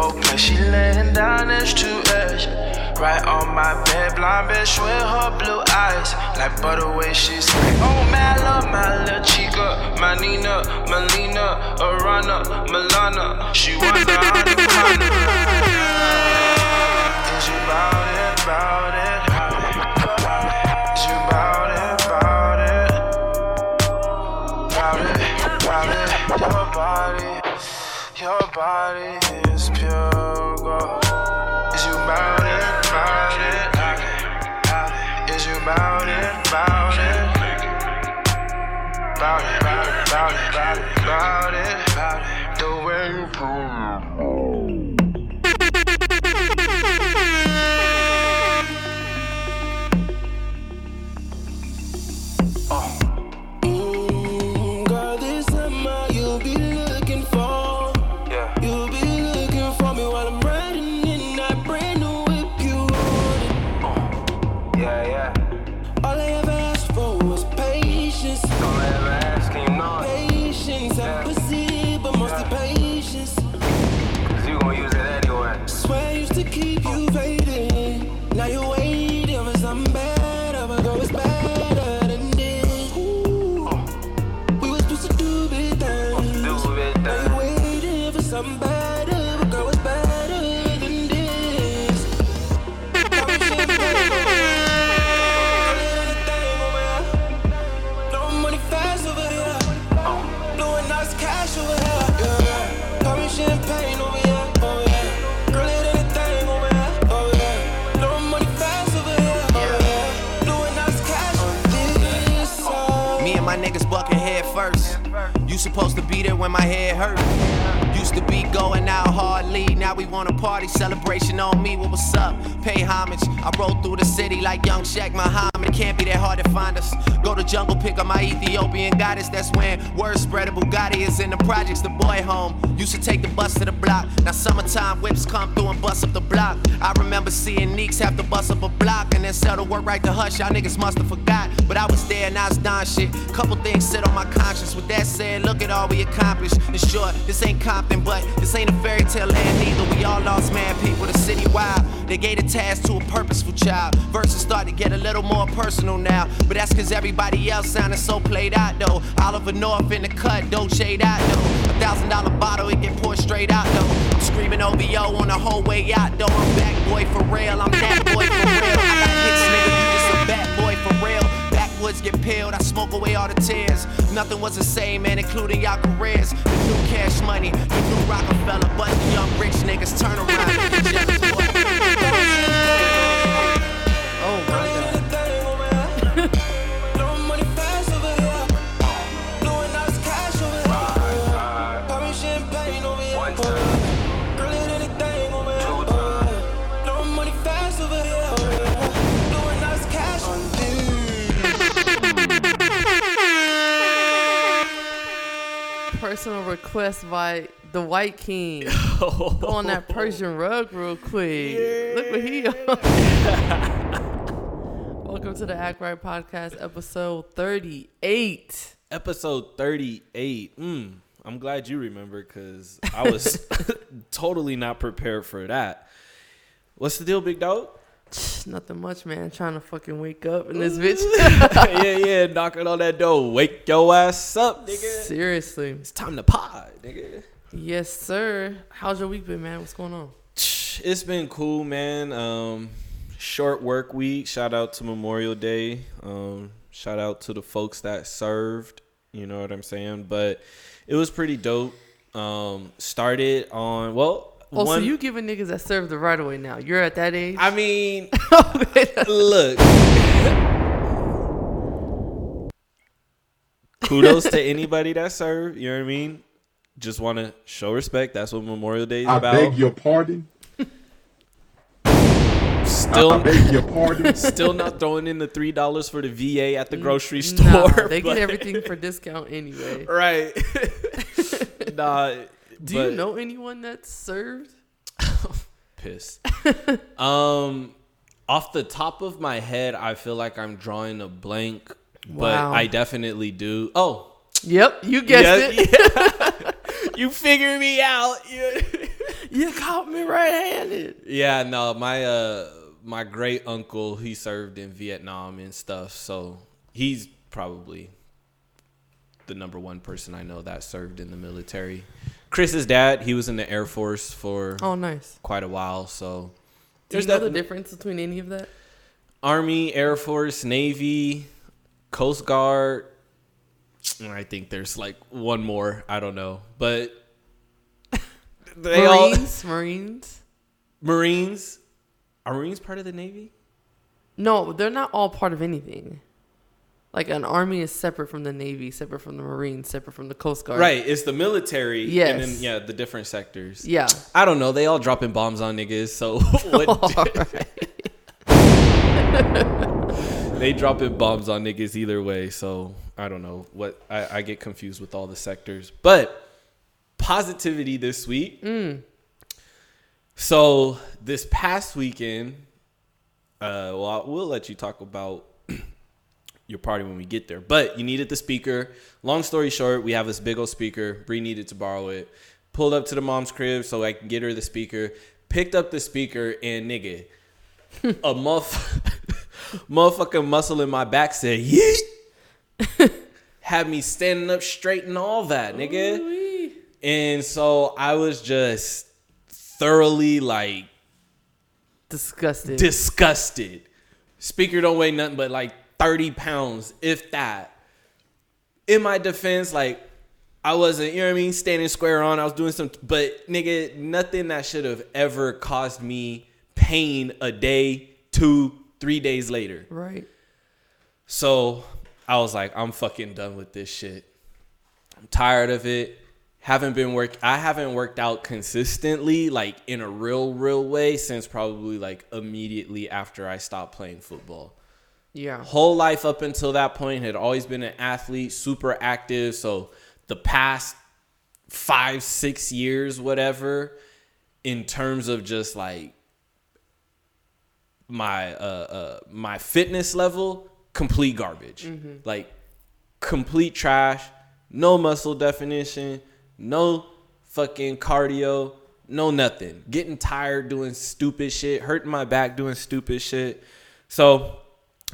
The man, she laying down edge to edge. Right on my bed, blind bitch with her blue eyes. Like butter way she's like, oh I love my little chica. My Nina, Melina, Arana, Milana. She wanna. Is you bout it, bout it? Is Bout it, bout it, bout it, bout it, bout it. The way you pull my head hurt. Used to be going out hardly. Now we want a party celebration on me. What what's up? Pay homage. I roll through the city like young Shaq Muhammad. Can't be that hard to find us. Go to jungle, pick up my Ethiopian goddess. That's when word spread a Bugatti is in the projects. The boy home. Used to take the bus to the block. Now summertime whips come through and bust up the block. I remember seeing Neeks have to bust up a block and then sell the work right to hush. Y'all niggas must have forgot. But I was there and I was done shit. Couple things sit on my conscience. With that said, look at all we accomplished. In short, this ain't Compton, but this ain't a fairy tale land either. We all lost man people, the city wild. They gave the task to a purposeful child. Verses start to get a little more personal now. But that's cause everybody else sounding so played out though. Oliver North in the cut, Dolce out though. A thousand dollar bottle, it get poured straight out though. I'm screaming OVO on the whole way out though. I'm back boy for real, I'm that boy for real. I got hits, nigga, you just a bad boy for real. Backwoods get peeled, I smoke away all the tears. Nothing was the same, man, including y'all careers. The new cash money, the new Rockefeller, but the young rich niggas turn around. Boy. Personal request by the White King. Go on that Persian rug real quick. Look what he on. Welcome to the Act Right Podcast, episode 38. Episode 38. Mm, I'm glad you remember because I was totally not prepared for that. What's the deal, big dog? Nothing much, man. Trying to fucking wake up in this bitch. yeah, yeah, knocking on that door. Wake your ass up, nigga. Seriously. It's time to pod, nigga. Yes, sir. How's your week been, man? What's going on? It's been cool, man. Um, short work week. Shout out to Memorial Day. Um, shout out to the folks that served. You know what I'm saying? But it was pretty dope. Um, started on well. Oh, so you giving niggas that serve the right away now. You're at that age? I mean, oh, look. Kudos to anybody that served. You know what I mean? Just want to show respect. That's what Memorial Day is I about. beg your pardon. still, I beg your pardon. still not throwing in the three dollars for the VA at the grocery Nah, store. they get but- everything for discount anyway. right. nah. Do but you know anyone that served? pissed. um, off the top of my head, I feel like I'm drawing a blank, but Wow. I definitely do. Oh, Yep, you guessed yeah, it. yeah. you figure me out. Yeah. You caught me right-handed. Yeah, no, my uh my great uncle, he served in Vietnam and stuff, so he's probably the number one person I know that served in the military. Chris's dad, he was in the Air Force for Oh, nice. quite a while, so Do you there's know that the difference between any of that? Army, Air Force, Navy, Coast Guard. and I think there's like one more, I don't know, but they all Marines, Marines. Marines. Are Marines part of the Navy? No, they're not all part of anything. Like an army is separate from the navy, separate from the marines, separate from the coast guard. Right, it's the military. And Yes. then yeah, the different sectors. Yeah. I don't know. They all dropping bombs on niggas, so what? they dropping bombs on niggas either way. So I don't know what. I, I get confused with all the sectors, but positivity this week. So this past weekend, uh, well, I- we'll let you talk about your party when we get there. But you needed the speaker. Long story short, we have this big old speaker. Bree needed to borrow it. Pulled up to the mom's crib so I can get her the speaker. Picked up the speaker and nigga, a muff, motherfucking muscle in my back said yeet. Had me standing up straight and all that, nigga. And so I was just thoroughly like Disgusted. disgusted. Speaker don't weigh nothing but like 30 pounds, if that. In my defense, like I wasn't, you know what I mean, standing square on. I was doing some, but nigga, nothing that should have ever caused me pain a day, two, three days later. right. So I was like, I'm fucking done with this shit. I'm tired of it. Haven't been work. I haven't worked out consistently, like in a real, real way, since probably like immediately after I stopped playing football. Yeah. Whole life up until that point had always been an athlete, super active. So the past five, six years, whatever, in terms of just like my uh, uh my fitness level complete garbage like complete trash no muscle definition no fucking cardio no nothing getting tired doing stupid shit hurting my back doing stupid shit so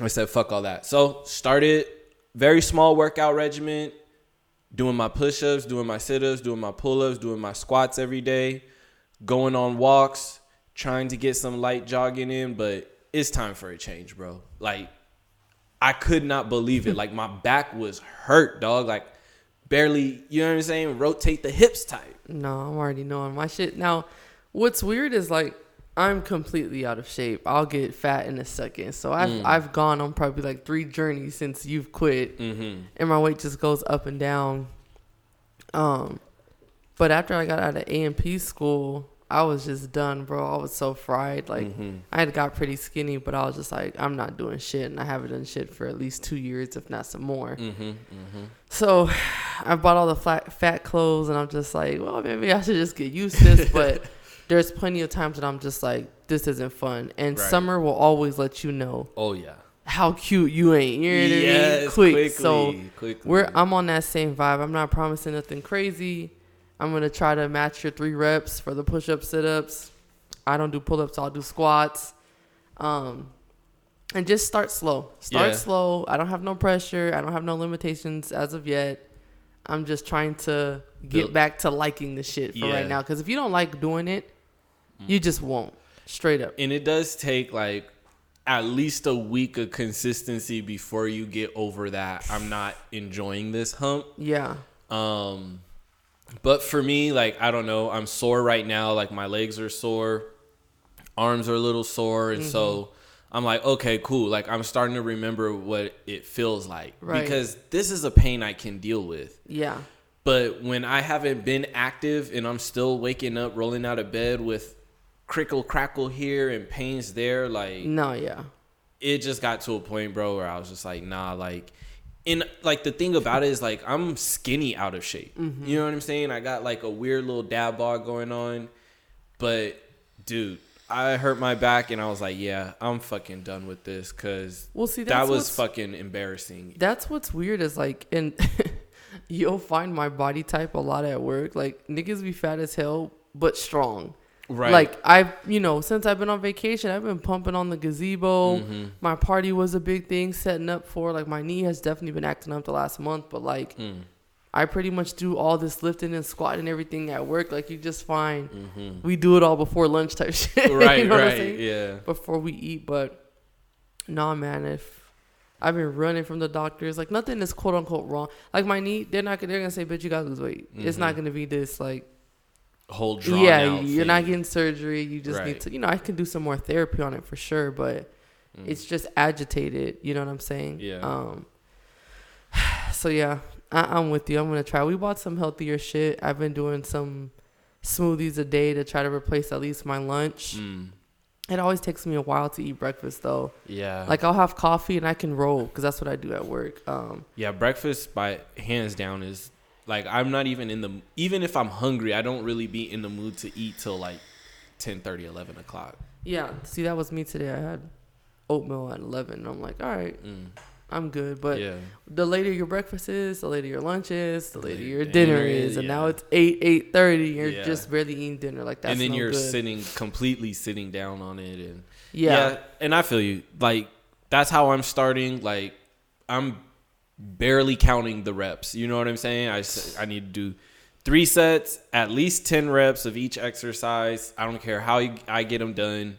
i said fuck all that. So started very small workout regimen doing my push-ups doing my sit-ups doing my pull-ups doing my squats every day going on walks trying to get some light jogging in but it's time for a change bro. Like i could not believe it. Like my back was hurt dog. Like barely you know what i'm saying rotate the hips tight. No, I'm already knowing my shit. Now, what's weird is like I'm completely out of shape. I'll get fat in a second. So I've Mm. I've gone on probably like three journeys since you've quit, mm-hmm. and my weight just goes up and down. Um, but after I got out of A and P school, I was just done, bro. I was so fried. Like Mm-hmm. I had got pretty skinny, but I was just like, I'm not doing shit, and I haven't done shit for at least two years, if not some more. Mm-hmm. Mm-hmm. So I bought all the flat, fat clothes, and I'm just like, well, maybe I should just get used to this. But there's plenty of times that I'm just like, this isn't fun. And Right. summer will always let you know oh yeah how cute you ain't. You know what I mean? yes Quick. quickly, So quickly. we're I'm on that same vibe. I'm not promising nothing crazy. I'm gonna try to match your three reps for the push up sit ups. I don't do pull ups, I'll do squats. Um and just start slow. Start Yeah. slow. I don't have no pressure. I don't have no limitations as of yet. I'm just trying to get Build- back to liking the shit for Yeah. Right now. Because if you don't like doing it, you just won't. Straight up. and it does take like at least a week of consistency before you get over that i'm not enjoying this hump Yeah. Um, but for me, like I don't know, I'm sore right now. Like my legs are sore, arms are a little sore, and so Mm-hmm. I'm like, okay, cool. Like I'm starting to remember what it feels like Right. because this is a pain I can deal with. Yeah. But when I haven't been active and I'm still waking up, rolling out of bed with crickle crackle here and pains there, like No, yeah. it just got to a point, bro, where I was just like, nah, like, and like the thing about it is like I'm skinny out of shape. Mm-hmm. You know what I'm saying? I got like a weird little dad bod going on, but dude, I hurt my back and I was like, yeah, I'm fucking done with this because Well, see, that was fucking embarrassing. That's what's weird is like, and you'll find my body type a lot at work. Like niggas be fat as hell, but strong. Right. Like I've, you know, since I've been on vacation, I've been pumping on the gazebo. Mm-hmm. My party was a big thing, setting up for like my knee has definitely been acting up the last month, but like Mm. I pretty much do all this lifting and squatting and everything at work. Like you just find Mhm. we do it all before lunch type shit. right, you know right, yeah. before we eat. But nah, man, if I've been running from the doctors, like nothing is quote unquote wrong. Like my knee, they're not they're gonna say, "Bitch, you gotta lose weight." It's not Mhm. gonna be this like, Whole drawn yeah, you're not getting surgery. You just Right. need to, you know, I can do some more therapy on it for sure, but Mm. it's just agitated. You know what I'm saying? Yeah. Um. So yeah, I, I'm with you. I'm gonna try. We bought some healthier shit. I've been doing some smoothies a day to try to replace at least my lunch. Mm. It always takes me a while to eat breakfast though. Yeah. Like I'll have coffee and I can roll because that's what I do at work. Um, Yeah, breakfast by hands down is like I'm not even in the even if I'm hungry, I don't really be in the mood to eat till like 10, 30, 11 o'clock. yeah. See, that was me today. I had oatmeal at eleven. And I'm like, all right, Mm. I'm good. But yeah, the later your breakfast is, the later your lunch is, the later your dinner dinner is, is, and yeah. now it's eight, eight thirty. You're Yeah. just barely eating dinner. Like that. and then no you're good. sitting completely sitting down on it, and Yeah. and I feel you. Like that's how I'm starting. Like I'm barely counting the reps. You know what I'm saying? I I need to do three sets, at least ten reps of each exercise. I don't care how you, I get them done.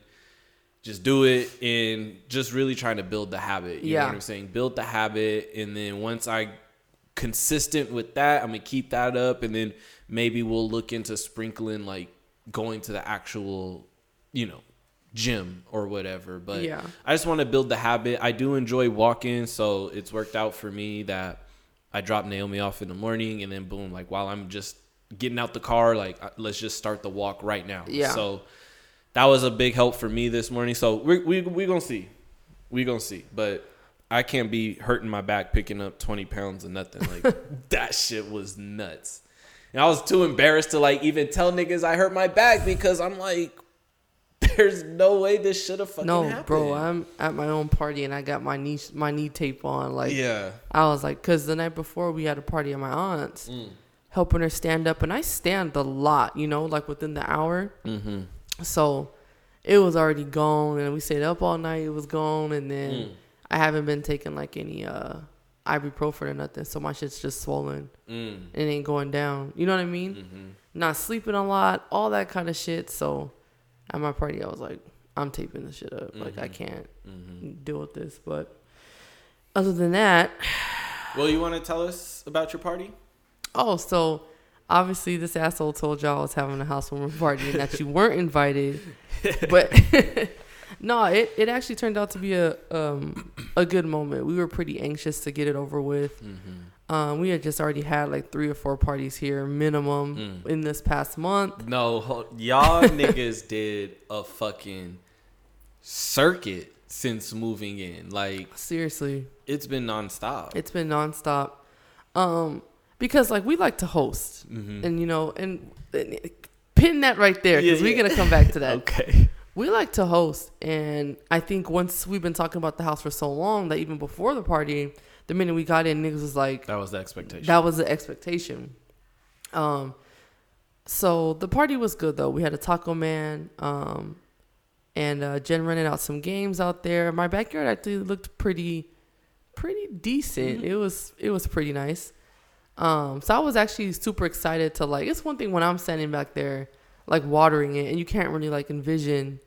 Just do it and just really trying to build the habit. You know Yeah. what I'm saying? Build the habit, and then once I consistent with that, I'm gonna keep that up, and then maybe we'll look into sprinkling like going to the actual, you know, gym or whatever. But Yeah. I just want to build the habit. I do enjoy walking, so it's worked out for me that I drop Naomi off in the morning, and then boom, like while I'm just getting out the car, like uh, let's just start the walk right now. Yeah. So that was a big help for me this morning. So we we we gonna see, we gonna see, but. I can't be hurting my back picking up 20 pounds of nothing. Like that shit was nuts. And I was too embarrassed to like even tell niggas I hurt my back because I'm like, there's no way this should have fucking No, happened. bro, I'm at my own party and I got my knee my knee tape on. Like, yeah. I was like, because the night before we had a party at my aunt's, Mm. helping her stand up, and I stand a lot, you know, like within the hour. Mm-hmm. So it was already gone, and we stayed up all night. It was gone, and then Mm. I haven't been taking like any uh ibuprofen or nothing, so my shit's just swollen. Mm. It ain't going down. You know what I mean? Mm-hmm. Not sleeping a lot, all that kind of shit. So at my party, I was like, I'm taping this shit up. Like I Mhm. can't Mm-hmm. deal with this. But other than that, Well, you want to tell us about your party? Oh, so obviously this asshole told y'all I was having a housewarming party and that you weren't invited. But no, it, it actually turned out to be a um a good moment. We were pretty anxious to get it over with. Mm-hmm. Um, we had just already had like three or four parties here minimum Mm. in this past month. No, y'all niggas did a fucking circuit since moving in. Like Seriously, it's been nonstop. it's been nonstop. Um, because like we like to host, Mhm. and you know, and, and pin that right there because Yeah, we're yeah. gonna come back to that. okay. We like to host, and I think once we've been talking about the house for so long that even before the party, the minute we got in, niggas was like, That was the expectation. that was the expectation. Um, so the party was good though. We had a taco man, um, and uh, Jen rented out some games out there. My backyard actually looked pretty, pretty decent. It was it was pretty nice. Um, so I was actually super excited to like. It's one thing when I'm standing back there, like watering it, and you can't really like envision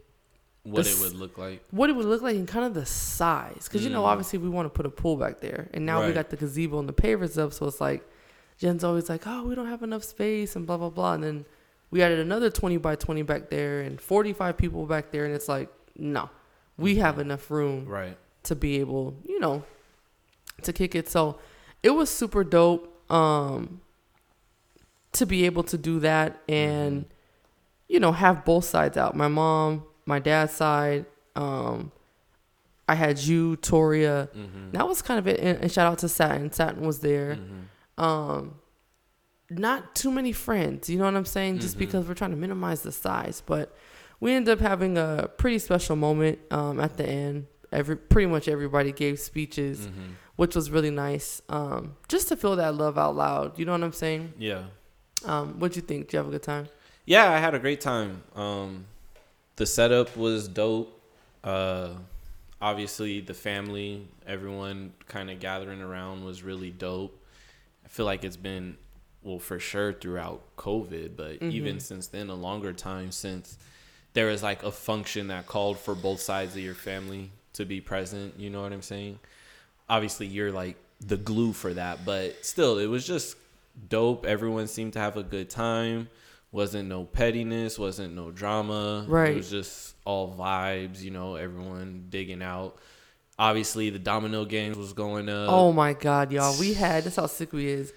what the it would look like. what it would look like and kind of the size. Because, you know, Mm. obviously we want to put a pool back there. And now we got the gazebo and the pavers up. So it's like, Jen's always like, oh, we don't have enough space and blah, blah, blah. And then we added another 20 by 20 back there and 45 people back there. And it's like, no, we have enough room Right. to be able, you know, to kick it. So it was super dope um, to be able to do that and, you know, have both sides out. My mom, my dad's side. Um, I had you, Toria. Mm-hmm. That was kind of it. And, and shout out to Satin. Satin was there. Mm-hmm. Um, not too many friends. You know what I'm saying? Just Mhm. because we're trying to minimize the size, but we ended up having a pretty special moment um, at the end. Every pretty much everybody gave speeches, Mhm. which was really nice. Um, just to feel that love out loud. You know what I'm saying? Yeah. Um, what'd you think? Did you have a good time? Yeah, I had a great time. Um, the setup was dope. Uh, obviously, the family, everyone kind of gathering around was really dope. I feel like it's been, well, for sure throughout COVID, but even since then, a longer time since there was like a function that called for both sides of your family to be present. You know what I'm saying? Obviously, you're like the glue for that, but still, it was just dope. Everyone seemed to have a good time. Wasn't no pettiness, wasn't no drama. Right. It was just all vibes, you know, everyone digging out. Obviously, the domino games was going up. Oh my god, y'all! We had that's how sick we is.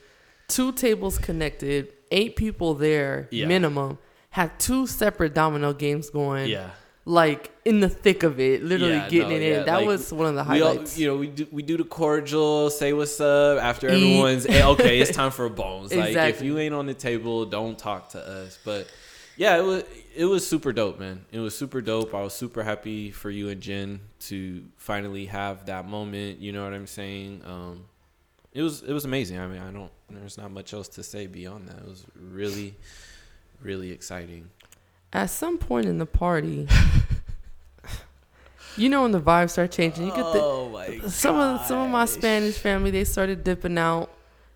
Two tables connected, eight people there Yeah. minimum. Had two separate domino games going. yeah. Like in the thick of it, literally Yeah, getting no, it yeah, in. That like, was one of the We all, highlights. you know, we do we do the cordial, say what's up after Eat. everyone's eh, okay. It's time for bones. Like if you ain't on the table, don't talk to us. But yeah, it was it was super dope, man. It was super dope. I was super happy for you and Jen to finally have that moment. You know what I'm saying? Um, it was it was amazing. I mean, I don't. There's not much else to say beyond that. It was really, really exciting. At some point in the party, you know when the vibes start changing. You get the Oh my some of some of my Spanish family they started dipping out.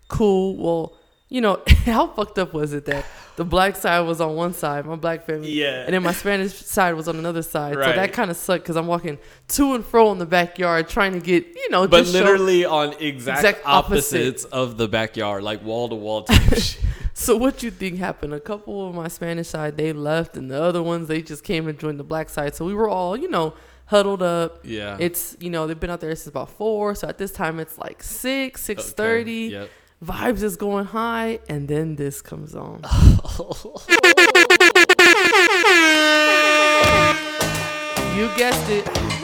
Cool. Well, you know how fucked up was it that the black side was on one side, my black family, Yeah. and then my Spanish side was on another side. Right. So that kind of sucked because I'm walking to and fro in the backyard trying to get you know, but literally on exact, Exact opposite. opposites of the backyard, like wall to wall type shit. So what you think happened? A couple of my Spanish side they left, and the other ones they just came and joined the black side. So we were all, you know, huddled up. Yeah. It's you know they've been out there since about four. So at this time it's like six, six thirty. Yep. Vibes is going high, and then this comes on. you guessed it.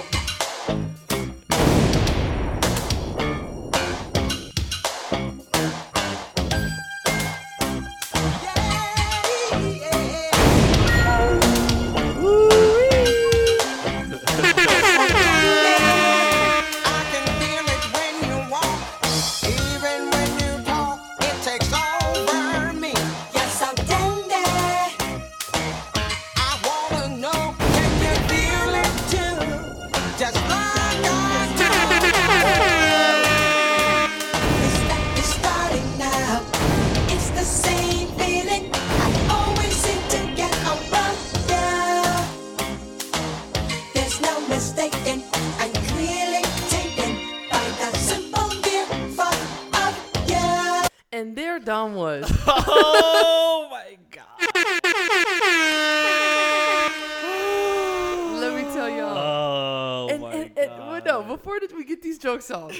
Jokes off?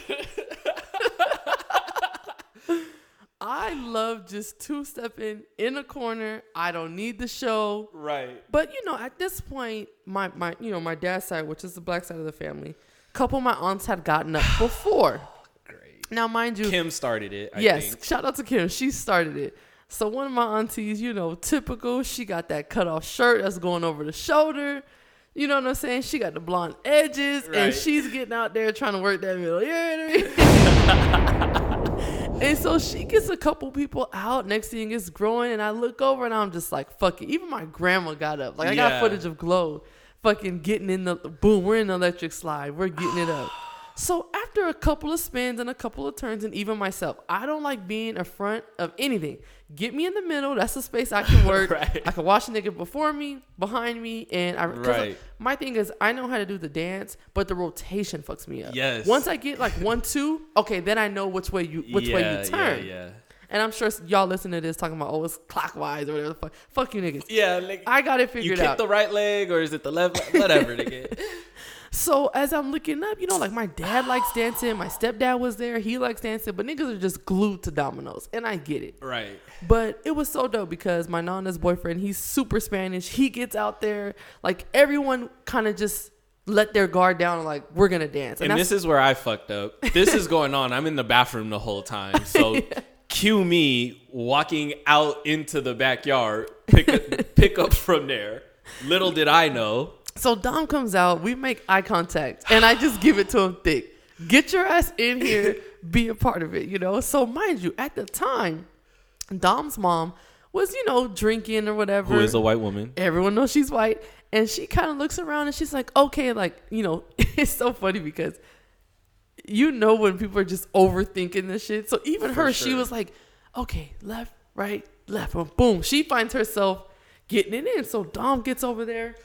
I love just two stepping in a corner. I don't need the show. Right. But you know, at this point, my my you know my dad's side, which is the black side of the family, a couple of my aunts had gotten up before. Great. Now, mind you, Kim started it. I yes, think. shout out to Kim. She started it. So one of my aunties, you know, typical. She got that cut off shirt that's going over the shoulder. You know what I'm saying? She got the blonde edges, and she's getting out there trying to work that middle. You know what I mean? and so she gets a couple people out. Next thing it's growing, and I look over and I'm just like, fuck it. Even my grandma got up. Like I got footage of Glow, fucking getting in the boom. We're in the electric slide. We're getting it up. So after a couple of spins and a couple of turns, and even myself, I don't like being in front of anything. Get me in the middle. That's the space I can work. Right. I can watch a nigga before me, behind me, and I. Right. My thing is, I know how to do the dance, but the rotation fucks me up. Yes. Once I get like one two, okay, then I know which way you which way you turn. Yeah, yeah. And I'm sure y'all listening to this talking about, oh, it's clockwise or whatever the fuck. Fuck you niggas. Yeah, like I got it figured out. you kick out. the right leg or is it the left? leg? Whatever, nigga. So as I'm looking up, you know, like my dad likes dancing, my stepdad was there, he likes dancing, but niggas are just glued to dominoes, and I get it. Right. But it was so dope because my nana's boyfriend, he's super Spanish. He gets out there, like everyone kind of just let their guard down, and like we're gonna dance. And that's- this is where I fucked up. This is going on. I'm in the bathroom the whole time. So cue me walking out into the backyard, pick up, pick up from there. Little did I know. So Dom comes out, we make eye contact, and I just give it to him thick. Get your ass in here, be a part of it, you know? So mind you, at the time, Dom's mom was, you know, drinking or whatever. Who is a white woman? Everyone knows she's white. And she kind of looks around and she's like, okay, like, you know, it's so funny because you know when people are just overthinking this shit. So even her, she was like, okay, left, right, left. And boom, she finds herself getting it in. So Dom gets over there.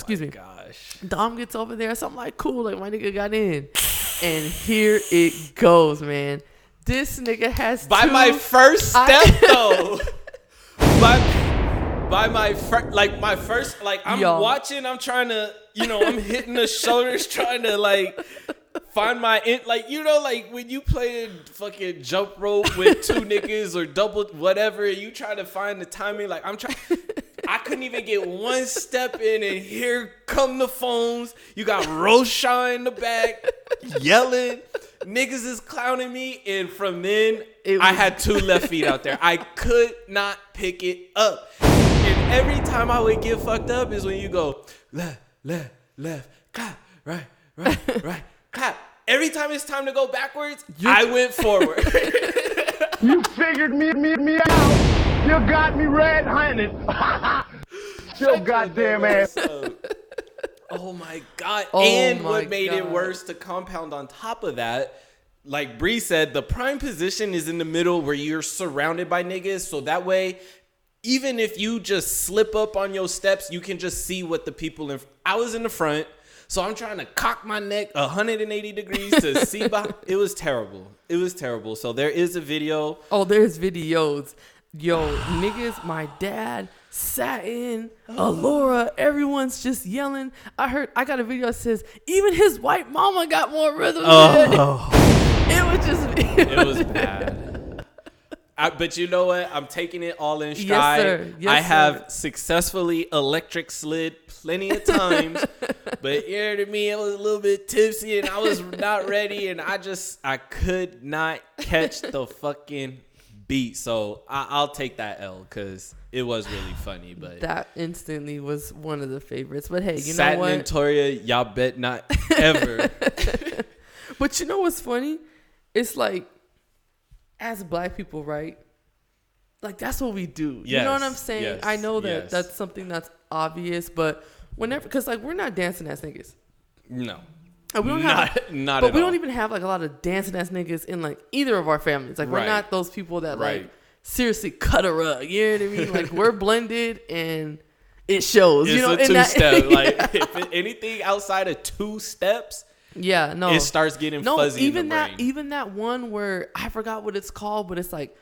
Excuse me. Gosh. Dom gets over there. So I'm like, cool, like my nigga got in. And here it goes, man. This nigga has By two- my first I- step though. by by my first like my first like I'm Yo. watching, I'm trying to, you know, I'm hitting the shoulders trying to like find my in like you know like when you playing fucking jump rope with two niggas or double whatever you try to find the timing like I'm trying I couldn't even get one step in and here come the phones. You got Roshan in the back yelling. Niggas is clowning me and from then It I had two left feet out there. I could not pick it up. And every time I would get fucked up is when you go left left left clap right right right every time it's time to go backwards I went forward You figured me, me, me out. You got me red-handed. Your goddamn ass. Oh my god! Oh and my what made it worse to compound on top of that, like Bree said, the prime position is in the middle where you're surrounded by niggas, so that way, even if you just slip up on your steps, you can just see what the people in. I was in the front, so I'm trying to cock my neck 180 degrees to see. Behind. It was terrible. It was terrible. So there is a video. Oh, there's videos. Yo, niggas, my dad, Satin, Alora, everyone's just yelling. I heard, I got a video that says, even his white mama got more rhythm. than oh. it." It was just, It was bad. I, but you know what? I'm taking it all in stride. Yes, sir. Yes, I have sir. successfully electric slid plenty of times, but here to me, it was a little bit tipsy and I was not ready, and I just I could not catch the fucking beat. So I, I'll take that L because it was really funny. But that instantly was one of the favorites. But hey, you Satin know what? and Toria, y'all bet not ever. But you know what's funny? It's like, as black people, right? Like that's what we do. you know what I'm saying? yes, I know that yes. that's something that's obvious, but whenever, because like we're not dancing as niggas. no, And we don't not have, not but at we all. don't even have like a lot of dancing ass niggas in like either of our families. Like we're not those people that like seriously cut a rug. You know what I mean? Like we're blended and it shows. It's you know, a two that- step. Like if anything outside of two steps, yeah, no, it starts getting no, fuzzy even that, brain. even that one where I forgot what it's called, but it's like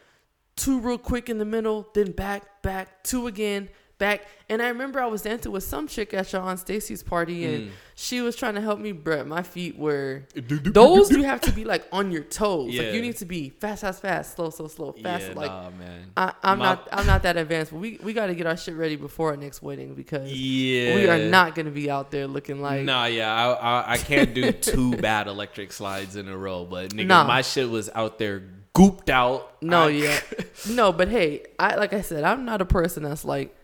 two real quick in the middle, then back, back, two again, back. And I remember I was dancing with some chick at Sean Stacy's party, and mm. she was trying to help me. Bruh, my feet were those. You have to be like on your toes. Like Yeah. you need to be fast, fast, fast, slow, slow, slow, fast. yeah, like nah, man. I, I'm My- not, I'm not that advanced, but we we got to get our shit ready before our next wedding because Yeah, we are not gonna be out there looking like Nah, yeah, I, I I can't do two bad electric slides in a row, but nigga, Nah. my shit was out there gooped out. No, I- yeah, no, but hey, I like I said, I'm not a person that's like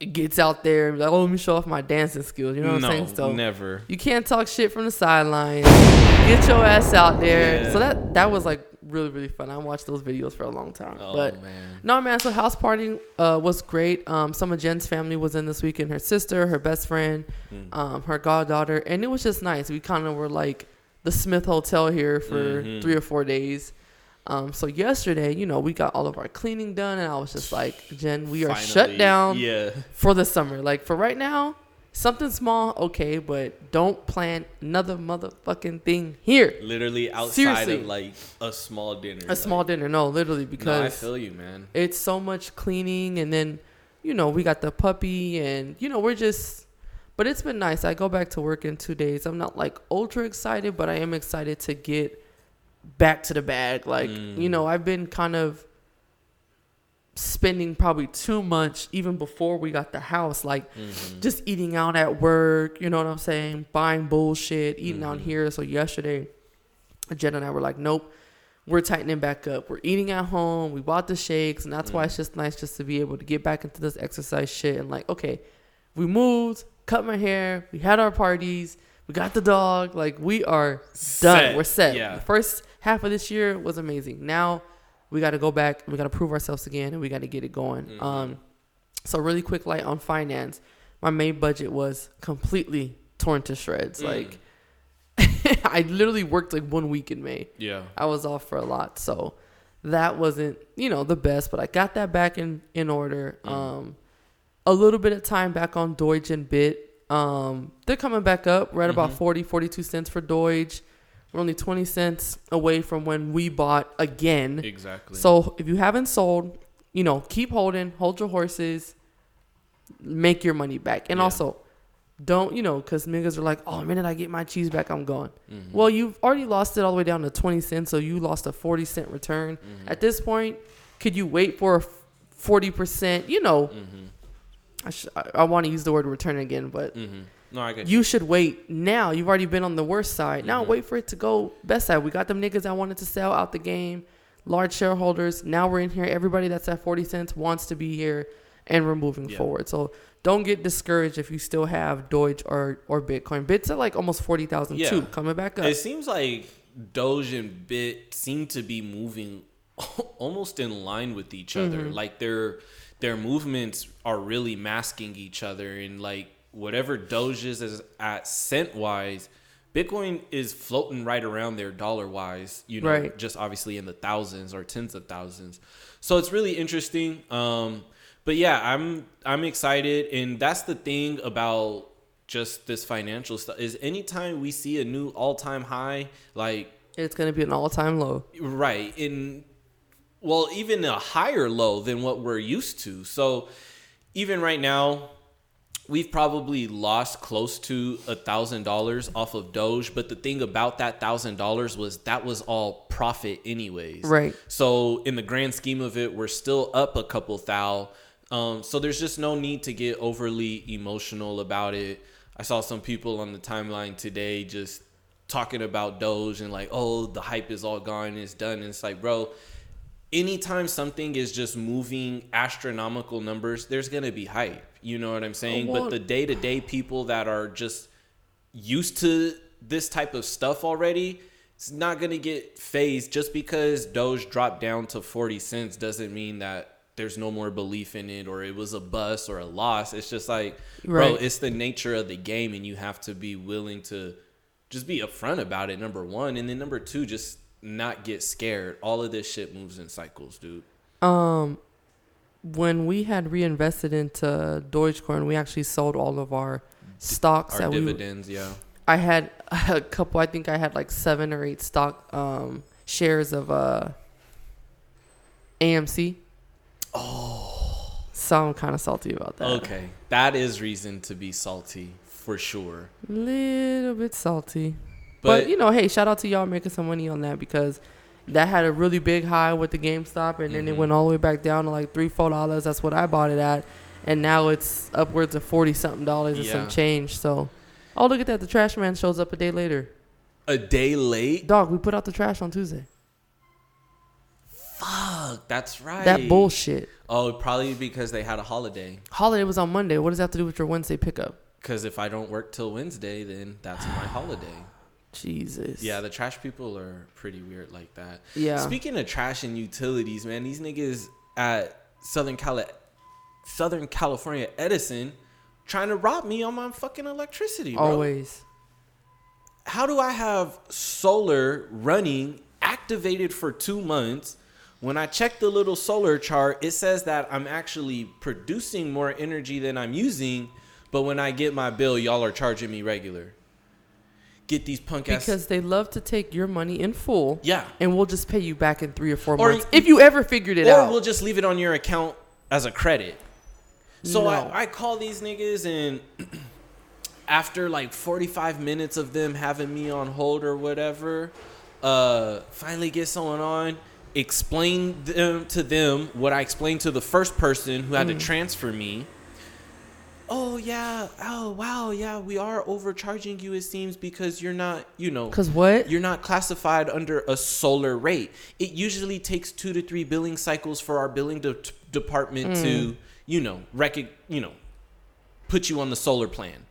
gets out there and be like, oh, let me show off my dancing skills. You know what no, I'm saying? So never. you can't talk shit from the sidelines. Get your ass out there. Yeah. So that that was like really really fun. I watched those videos for a long time. Oh but man, no man, so house party uh, was great. Um, some of Jen's family was in this weekend. Her sister, her best friend, Hmm. um, her goddaughter, and it was just nice. We kind of were like the Smith Hotel here for Mhm. three or four days. Um, so yesterday, you know, we got all of our cleaning done, and I was just like, Jen, we are shut down Yeah, for the summer. Like for right now, something small, okay, but don't plan another motherfucking thing here. literally outside Seriously. of like a small dinner. A small dinner, no, literally No, I because feel you, man. it's so much cleaning and then you know we got the puppy and you know we're just but it's been nice i go back to work in two days i'm not like ultra excited but i am excited to get back to the bag like you know mm. i've been kind of spending probably too much even before we got the house like mm-hmm. just eating out at work you know what i'm saying buying bullshit eating out mm-hmm. here so yesterday jen and i were like nope we're tightening back up. We're eating at home. We bought the shakes, and that's why it's mm. just nice just to be able to get back into this exercise shit and like, okay, we moved, cut my hair, we had our parties, we got the dog, like we are done. Set, We're set. yeah. First half of this year was amazing. Now we got to go back. We got to prove ourselves again, and we got to get it going. Mm-hmm. Um, so really quick light on finance. My main budget was completely torn to shreds. Mm. Like I literally worked like one week in May. Yeah. I was off for a lot, so that wasn't you know the best, but I got that back in in order. Um, a little bit of time back on Doge and Bit. Um, they're coming back up. We're at about 40, 42 cents for Doge. We're only 20 cents away from when we bought again. Exactly. So if you haven't sold, you know, keep holding, hold your horses, make your money back. And Yeah. also, don't, you know, because niggas are like, oh, the minute I get my cheese back, I'm gone. Mm-hmm. Well, you've already lost it all the way down to 20 cents, so you lost a 40 cent return. Mm-hmm. At this point, could you wait for a 40%? You know, Mm-hmm. I, sh- I, I want to use the word return again, but Mm-hmm. No, I get you should wait now. You've already been on the worst side. Now Mm-hmm. wait for it to go best side. We got them niggas that wanted to sell out the game, large shareholders. Now we're in here. Everybody that's at 40 cents wants to be here and we're moving Yeah. forward. So don't get discouraged if you still have Doge or, or Bitcoin. Bits are like almost 40,000 Yeah. too, coming back up. It seems like Doge and Bit seem to be moving almost in line with each other. Mm-hmm. Like their their movements are really masking each other, and like whatever Doge is at cent wise, Bitcoin is floating right around there dollar wise. You know, Right. just obviously in the thousands or tens of thousands. So it's really interesting. Um, but yeah, I'm I'm excited, and that's the thing about just this financial stuff is anytime we see a new all time high, like it's going to be an all time low. right in well even a higher low than what we're used to so even right now we've probably lost close to a thousand dollars off of doge but the thing about that thousand dollars was that was all profit anyways Right. so in the grand scheme of it we're still up a couple thou um, so there's just no need to get overly emotional about it i saw some people on the timeline today just talking about doge and like oh the hype is all gone it's done and it's like bro anytime something is just moving astronomical numbers, there's gonna be hype. You know what I'm saying? but the day to day people that are just used to this type of stuff already, it's not gonna get phased just because Doge dropped down to 40 cents doesn't mean that there's no more belief in it or it was a bust or a loss. It's just like, bro, it's the nature of the game and you have to be willing to just be upfront about it, number one. And then number two, just not get scared. All of this shit moves in cycles, dude. Um, when we had reinvested into Dogecoin, we actually sold all of our stocks Our that we dividends, yeah. I had a couple. I think I had like seven or eight stock um, shares of uh, AMC. Oh, so I'm kind of salty about that. Okay. That is reason to be salty for sure. little bit salty, but, But, you know, hey, shout out to y'all making some money on that because that had a really big high with the GameStop, and then it Mhm. went all the way back down to like three, four dollars. That's what I bought it at, and now it's upwards of forty something dollars and Yeah. some change. So, oh look at that, the trash man shows up a day later. a day late? Dog, we put out the trash on Tuesday. Fuck, that's right. That bullshit. Oh, probably because they had a holiday. Holiday was on Monday. What does that have to do with your Wednesday pickup? Because if I don't work till Wednesday, then that's my holiday. Jesus. Yeah, the trash people are pretty weird like that. Yeah. Speaking of trash and utilities, man, these niggas at Southern Cali- Southern California Edison trying to rob me on my fucking electricity, bro. Always. How do I have solar running activated for 2 months? When I check the little solar chart, it says that I'm actually producing more energy than I'm using, but when I get my bill, y'all are charging me regular. Get these punk ass Because they love to take your money in full. Yeah. And we'll just pay you back in three or four Or months. if you ever figured it or out. we'll just leave it on your account as a credit. So No. I, I call these niggas and after like 45 minutes of them having me on hold or whatever, uh finally get someone on, explain them to them what I explained to the first person who had to transfer me. Oh yeah, oh wow, yeah, we are overcharging you. It seems because you're not, you know, Cause what? you're not classified under a solar rate. It usually takes two to three billing cycles for our billing de- department to, mm. you know, rec- you know, put you on the solar plan.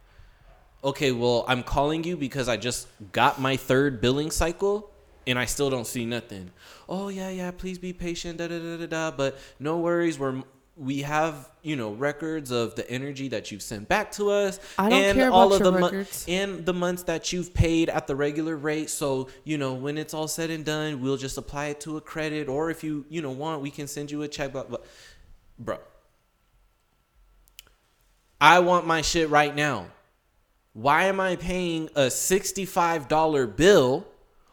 Okay, well, I'm calling you because I just got my third billing cycle and I still don't see nothing. Oh yeah, yeah, please be patient. Da da da da da. But no worries, we're we have you know records of the energy that you've sent back to us and all of the months and the months that you've paid at the regular rate. So you know when it's all said and done we'll just apply it to a credit or if you you know want we can send you a check blah, blah. bro i want my shit right now. Why am i paying a $65 bill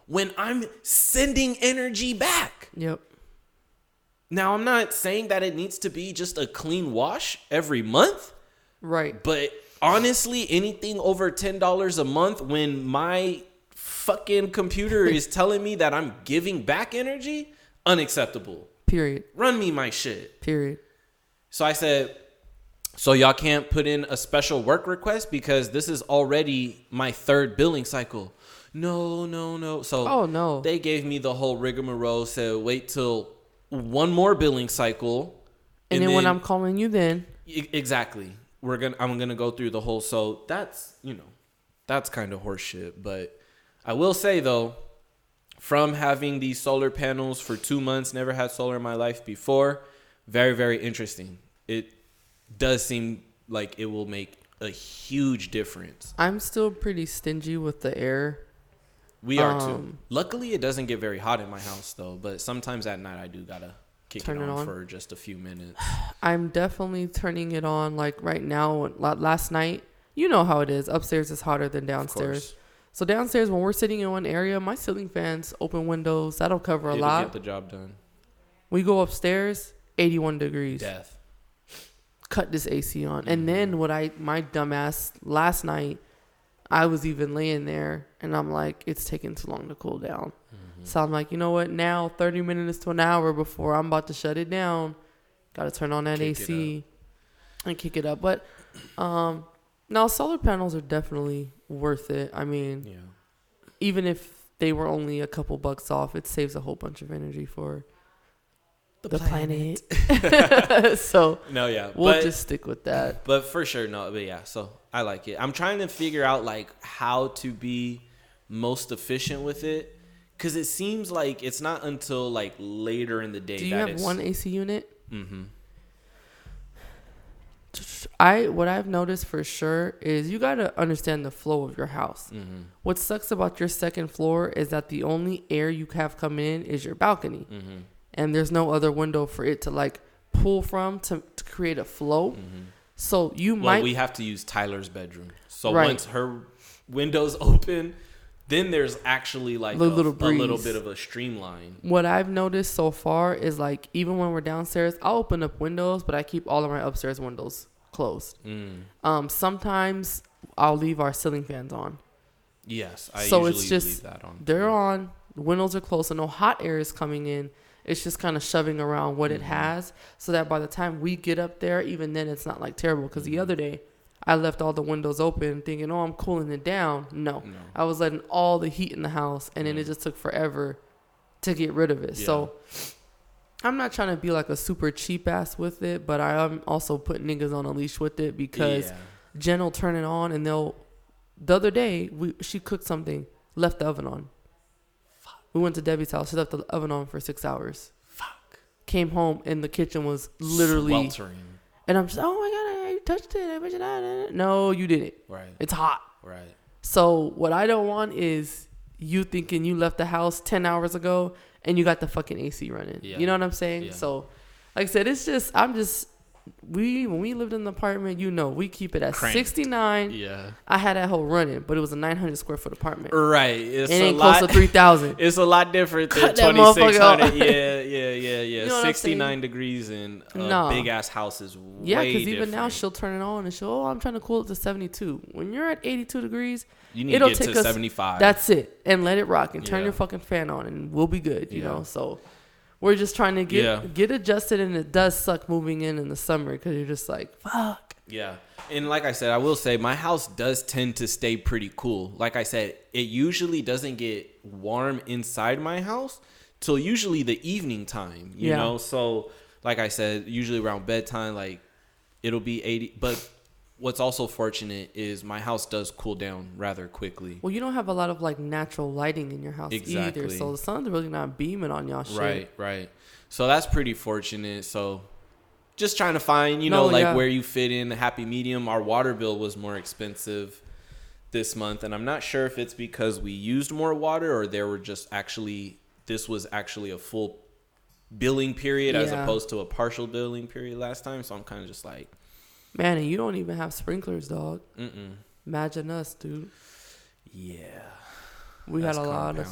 when i'm sending energy back? Yep. Now i'm not saying that it needs to be just a clean wash every month Right. but honestly, anything over ten dollars a month when my fucking computer is telling me that I'm giving back energy, unacceptable. Period. Run me my shit. Period. So I said, so y'all can't put in a special work request because this is already my third billing cycle. No, no, no. So Oh, no. they gave me the whole rigmarole. Said wait till one more billing cycle, And, then, when I'm calling you, then E- exactly. We're gonna I'm gonna go through the whole so that's you know that's kind of horseshit. But I will say though, from having these solar panels for two months, never had solar in my life before, very, very interesting. It does seem like it will make a huge difference. I'm still pretty stingy with the air. We are too. Um, Luckily it doesn't get very hot in my house though, but sometimes at night I do gotta kick Turn it it on, on. for just a few minutes. I'm definitely turning it on like right now. Last night, you know how it is. Upstairs is hotter than downstairs. So downstairs, when we're sitting in one area, my ceiling fans open windows. That'll cover a It'll lot. get the job done. we go upstairs, 81 degrees. Death. Cut this AC on, and then what I my dumbass last night, I was even laying there, and I'm like, it's taking too long to cool down. Mm-hmm. So I'm like, you know what? Now 30 minutes to an hour before I'm about to shut it down, got to turn on that Kick AC and kick it up. But um, now solar panels are definitely worth it. I mean, Yeah. even if they were only a couple bucks off, it saves a whole bunch of energy for the, planet. so No, yeah. we'll but, just stick with that. but for sure, no, but yeah, so I like it. I'm trying to figure out like how to be most efficient with it. Cause it seems like it's not until like later in the day Do you that have it's one AC unit? Mm-hmm. I what I've noticed for sure is you got to understand the flow of your house. hmm What sucks about your second floor is that the only air you have coming in is your balcony, hmm and there's no other window for it to like pull from to, to create a flow. So you Well, might we have to use Tyler's bedroom. So Right. once her windows open, then there's actually like The a, little a little bit of a streamline. what I've noticed so far is like even when we're downstairs, I'll open up windows, but I keep all of my upstairs windows closed. Mm. Um, sometimes I'll leave our ceiling fans on. Yes, I So usually it's just- leave that on. They're on. The windows are closed, so no hot air is coming in. It's just kind of shoving around what Mm-hmm. it has, so that by the time we get up there, even then it's not like terrible. Because Mm-hmm. the other day, I left all the windows open, thinking, "Oh, I'm cooling it down." No, No. I was letting all the heat in the house, and then it just took forever to get rid of it. So I'm not trying to be like a super cheap ass with it, but I am also putting niggas on a leash with it because Yeah. Jen will turn it on and they'll. The other day, we she cooked something, left the oven on. We went to Debbie's house. She left the oven on for six hours. Fuck. Came home and the kitchen was literally. sweltering. And I'm just, oh my god, I touched it. I you not. No, you didn't. Right. It's hot. Right. So what I don't want is you thinking you left the house ten hours ago and you got the fucking AC running. Yeah. You know what I'm saying? Yeah. So, like I said, it's just I'm just we when we lived in the apartment, you know, we keep it at Cranked. 69. Yeah. I had that whole running, but it was a 900 square foot apartment. Right. It's It a ain't lot. close to 3,000. It's a lot different than Cut that twenty motherfucker six hundred. off. Yeah, yeah, yeah, yeah. You know Sixty nine degrees in a big ass house is Yeah, because even now she'll turn it on and she'll, oh, I'm trying to cool it to 72. When you're at 82 degrees, you need it'll to get take to us- seventy five. That's it. And let it rock and turn Yeah. your fucking fan on and we'll be good, you Yeah. know? So we're just trying to get Yeah. get adjusted and it does suck moving in in the summer because you're just like, fuck. Yeah. And like I said, I will say my house does tend to stay pretty cool. Like I said, it usually doesn't get warm inside my house till usually the evening time, you Yeah. know? So like I said, usually around bedtime like it'll be 80 but what's also fortunate is my house does cool down rather quickly. Well, you don't have a lot of like natural lighting in your house either, so the sun's really not beaming on y'all shit. Right, right. So that's pretty fortunate. So just trying to find, you know, No, like yeah. where you fit in the happy medium. Our water bill was more expensive this month, and I'm not sure if it's because we used more water or there were just actually this was actually a full billing period as opposed to a partial billing period last time. So I'm kind of just like, Man, and you don't even have sprinklers, dog. mm-mm. Imagine us, dude. Yeah. We that's had a lot of.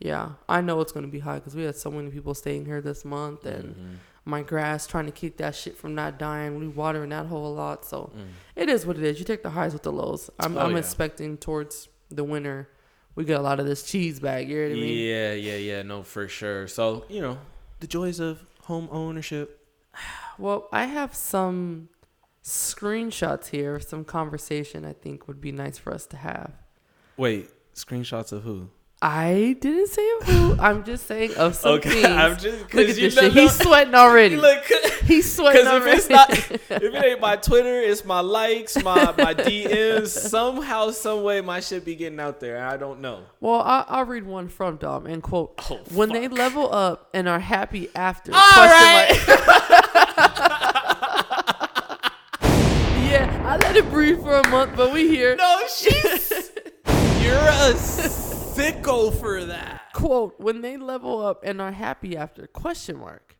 Yeah, I know it's gonna be hot because we had so many people staying here this month, and Mm-hmm. my grass trying to keep that shit from not dying. We watering that whole a lot, so Mm. it is what it is. You take the highs with the lows. I'm, Oh, I'm yeah. expecting towards the winter, we get a lot of this cheese bag. You know what I mean? Yeah, yeah, yeah. No, for sure. So you know, the joys of home ownership. Well, I have some screenshots here, of some conversation. I think would be nice for us to have. Wait, screenshots of who? I didn't say of who. I'm just saying of some Okay, things. I'm just- Look at you this know- shit. He's sweating already. Look, He's sweating because if already. it's not, if it ain't my Twitter, it's my likes, my my DMs. Somehow, some way, my shit be getting out there. I don't know. Well, I, I'll read one from Dom and quote: Oh, "When they level up and are happy after." All question mark. yeah, I let it breathe for a month, but we here. No, she's you're a sicko for that. Quote: "When they level up and are happy after?" Question mark.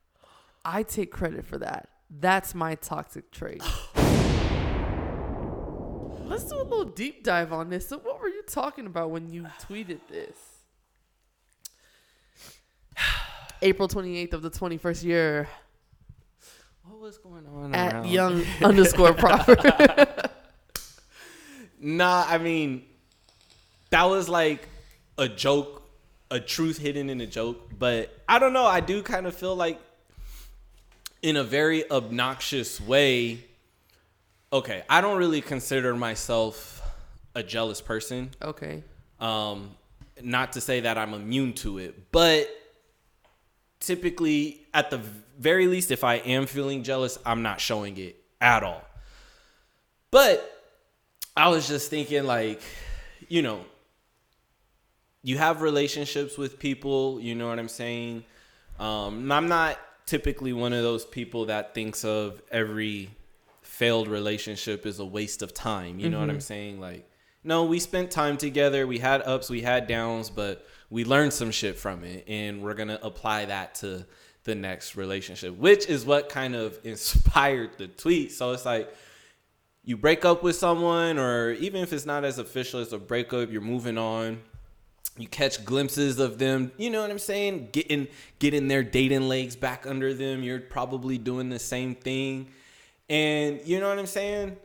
I take credit for that. That's my toxic trait. Let's do a little deep dive on this. So, what were you talking about when you tweeted this? April 28th of the 21st year What was going on at around? young underscore proper. Nah, I mean, that was like a joke, a truth hidden in a joke. But I don't know. I do kind of feel like, in a very obnoxious way, okay, I don't really consider myself a jealous person. okay. Um, not to say that I'm immune to it, but typically, at the very least, if I am feeling jealous, I'm not showing it at all. But I was just thinking, like, you know, you have relationships with people, you know what I'm saying? Um, I'm not typically one of those people that thinks of every failed relationship is a waste of time. You know what I'm saying? Like, no, we spent time together. We had ups, we had downs, but we learned some shit from it, and we're gonna apply that to the next relationship, which is what kind of inspired the tweet. So it's like you break up with someone, or even if it's not as official as a breakup, you're moving on. You catch glimpses of them, you know what I'm saying? Getting getting their dating legs back under them. You're probably doing the same thing. And you know what I'm saying?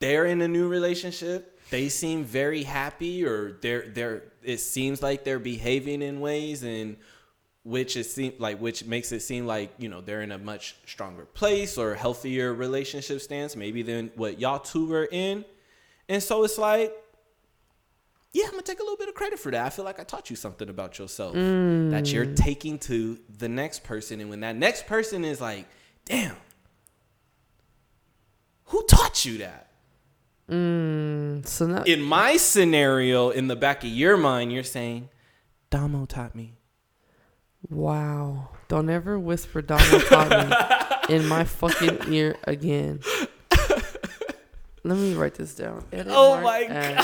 They're in a new relationship. They seem very happy or they're they're it seems like they're behaving in ways and which it seem like which makes it seem like you know they're in a much stronger place or healthier relationship stance maybe than what y'all two were in. And so it's like yeah i'm gonna take a little bit of credit for that. I feel like i taught you something about yourself that you're mm. taking to the next person. And when that next person is like damn who taught you that? Mm, so now, in my scenario in the back of your mind you're saying damo taught me wow. Don't ever whisper Donald taught in my fucking ear again. Let me write this down. Edit Oh mark my god.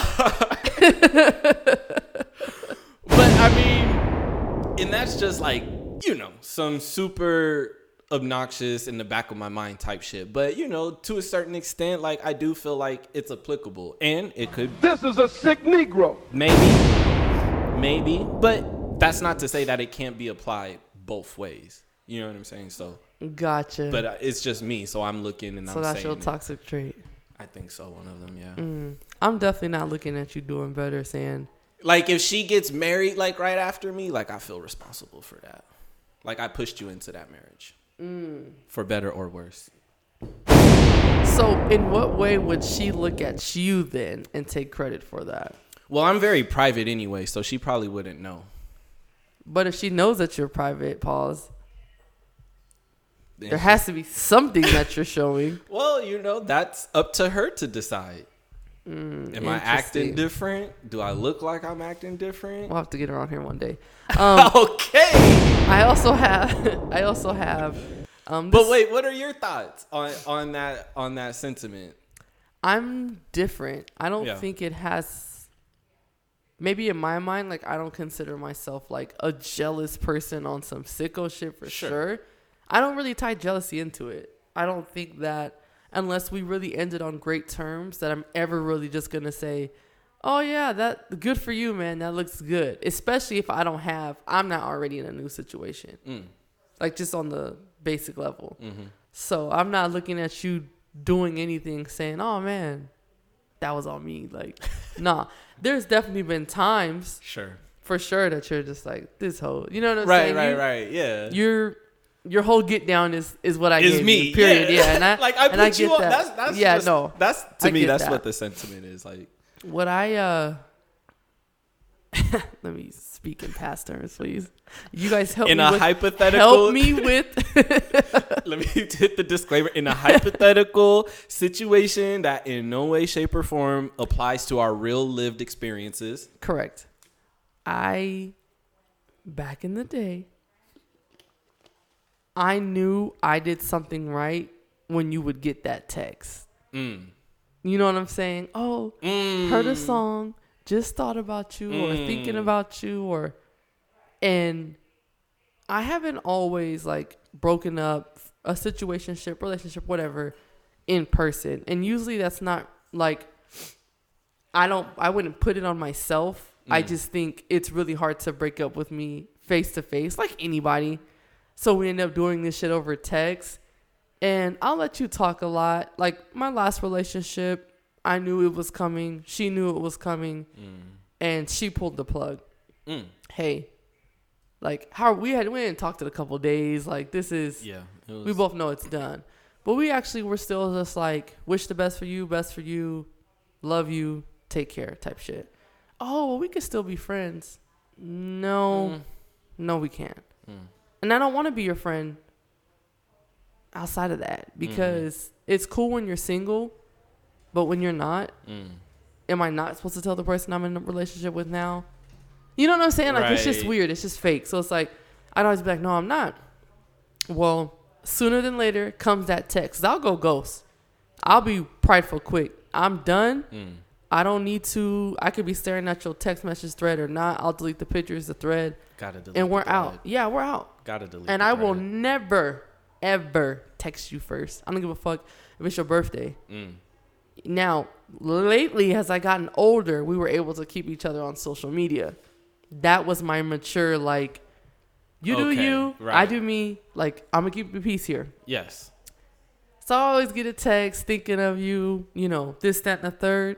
But I mean, and that's just like, you know, some super obnoxious in the back of my mind type shit. But, you know, to a certain extent, like, I do feel like it's applicable. And it could This is a sick Negro. maybe, maybe, but that's not to say that it can't be applied both ways. You know what I'm saying? So, Gotcha. but uh, it's just me. So I'm looking and so I'm So that's your it. toxic trait. I think so. One of them, yeah. I'm definitely not looking at you doing better, saying, Like if she gets married like right after me, like I feel responsible for that. Like I pushed you into that marriage. For better or worse. So, in what way would she look at you then and take credit for that? Well, I'm very private anyway, so she probably wouldn't know. But if she knows that you're private, pause. There has to be something that you're showing. Well, you know, that's up to her to decide. Am I acting different? Do I look like I'm acting different? We'll have to get her on here one day. Um, okay. I also have. I also have. Um, But wait, what are your thoughts on on that on that sentiment? I'm different. I don't Yeah. think it has. Maybe in my mind, like I don't consider myself like a jealous person on some sicko shit for Sure. sure. I don't really tie jealousy into it. I don't think that unless we really ended on great terms, that I'm ever really just gonna say, "Oh yeah, that good for you, man. That looks good." Especially if I don't have, I'm not already in a new situation, Mm. like just on the basic level. Mm-hmm. So I'm not looking at you doing anything saying, "Oh man, that was on me." Like, nah. There's definitely been times Sure. for sure that you're just like this whole. You know what I'm Right, saying? right, You- right. Yeah. Your your whole get down is is what I is gave me. you, period. Yeah, and I like I and I put you on. that. That's that's yeah, just- no. That's to I me. That's that. what the sentiment is like. What I uh. Let me speak in past terms, please. You guys help In me a with, hypothetical, help me with Let me hit the disclaimer. In a hypothetical situation that in no way, shape, or form applies to our real lived experiences. Correct. I back in the day I knew I did something right when you would get that text. Mm. You know what I'm saying? Oh, Mm. heard a song, just thought about you or thinking Mm. about you or and I haven't always like broken up a situationship, relationship, whatever in person. And usually that's not like I don't I wouldn't put it on myself. I Mm. just think it's really hard to break up with me face to face like anybody. So we end up doing this shit over text. And I'll let you talk a lot. Like my last relationship, I knew it was coming. She knew it was coming. And she pulled the plug. Mm. Hey, like how we had we hadn't talked in a couple days. Like this is Yeah. Was, we both know it's done. But we actually were still just like, wish the best for you, best for you, love you, take care type shit. Oh, well, we could still be friends. No, no, we can't. Mm. And I don't want to be your friend outside of that because it's cool when you're single, but when you're not, Mm. am I not supposed to tell the person I'm in a relationship with now? You know what I'm saying? Like it's just weird. It's just fake. So it's like I'd always be like, no, I'm not. Well, sooner than later comes that text. I'll go ghost. I'll be prideful quick. I'm done. Mm. I don't need to. I could be staring at your text message thread or not. I'll delete the pictures, the thread, Gotta delete. and we're thread. out. Yeah, we're out. Gotta delete. And I will never, ever text you first. I don't give a fuck if it's your birthday. Mm. Now, lately, as I gotten older, we were able to keep each other on social media. That was my mature, like, you do Okay, you, I do me. Like, I'm gonna keep the peace here. Yes. So I always get a text thinking of you, you know, this, that, and the third.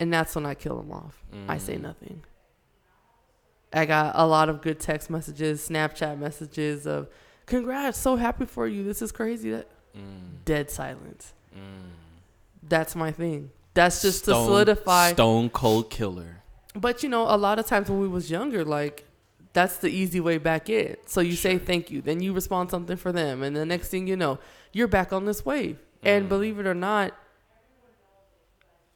And that's when I kill them off. I say Mm. nothing. I got a lot of good text messages, Snapchat messages of, congrats, so happy for you. This is crazy. That Mm. Dead silence. Mm. That's my thing. That's just to solidify. Stone cold killer. But you know, a lot of times when we was younger, like that's the easy way back in. So you say thank you, then you respond something for them, and the next thing you know, you're back on this wave. And Mm. believe it or not,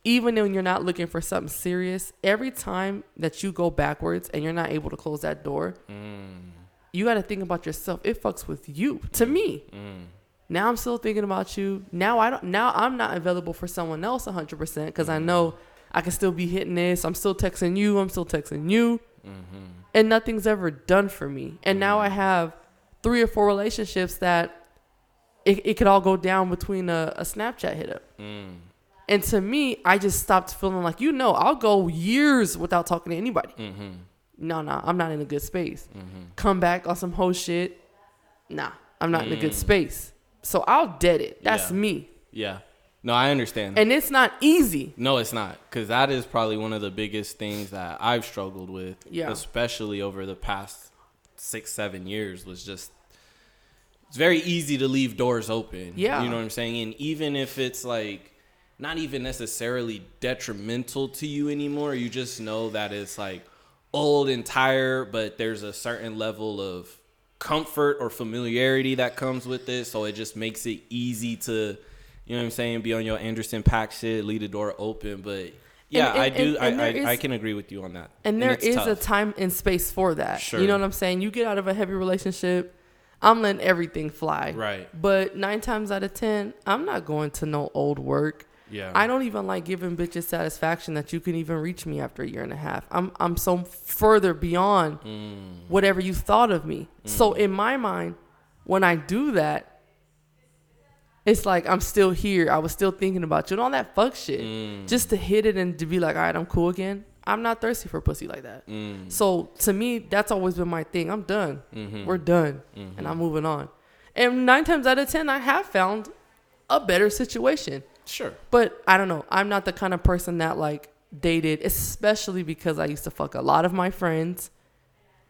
even when you're not looking for something serious, every time that you go backwards and you're not able to close that door, Mm. you got to think about yourself. It fucks with you. To me, Mm. Now I'm still thinking about you. Now I don't. Now I'm not available for someone else 100 percent because I know I can still be hitting this. I'm still texting you. I'm still texting you, Mm-hmm. and nothing's ever done for me. And now I have three or four relationships that it, it could all go down between a, a Snapchat hit up. Mm. And to me, I just stopped feeling like you know I'll go years without talking to anybody. Mm-hmm. No, no, I'm not in a good space. Mm-hmm. Come back on some whole shit. Nah, I'm not in a good Mm. space. So I'll dead it. That's Yeah. me. Yeah. No, I understand. And it's not easy. no, it's not, because that is probably one of the biggest things that I've struggled with, Yeah. especially over the past six, seven years, was just it's very easy to leave doors open. Yeah. You know what I'm saying? And even if it's like not even necessarily detrimental to you anymore, you just know that it's like old and tired, but there's a certain level of comfort or familiarity that comes with it. So it just makes it easy to, you know what I'm saying, be on your Anderson .Paak shit, leave the door open. But yeah, And- I do. and- and I, there I, I can agree with you on that. And there is a time and space for that. Sure. You know what I'm saying? You get out of a heavy relationship, I'm letting everything fly. Right. But nine times out of ten, I'm not going to no old work. Yeah. I don't even like giving bitches satisfaction that you can even reach me after a year and a half. I'm I'm so further beyond Mm. whatever you thought of me. So in my mind, when I do that, it's like I'm still here. I was still thinking about you and all that fuck shit. Mm. Just to hit it and to be like, all right, I'm cool again. I'm not thirsty for pussy like that. Mm. So to me, that's always been my thing. I'm done. Mm-hmm. We're done, and I'm moving on. And nine times out of ten, I have found a better situation. Sure. But I don't know. I'm not the kind of person that like dated, especially because I used to fuck a lot of my friends.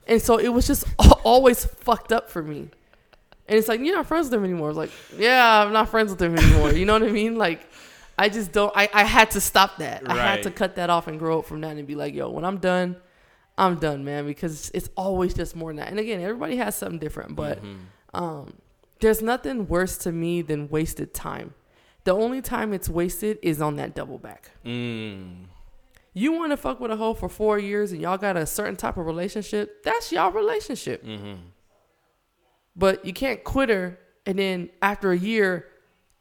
And so it was just always fucked up for me. And it's like, you're not friends with them anymore. It's like, yeah, I'm not friends with them anymore. You know what I mean? Like, I just don't, I, I had to stop that. I had to cut that off and grow up from that and be like, yo, when I'm done, I'm done, man, because it's always just more than that. And again, everybody has something different, but um, there's nothing worse to me than wasted time. The only time it's wasted is on that double back. Mm. You want to fuck with a hoe for four years and y'all got a certain type of relationship, that's y'all relationship. Mm-hmm. But you can't quit her and then after a year,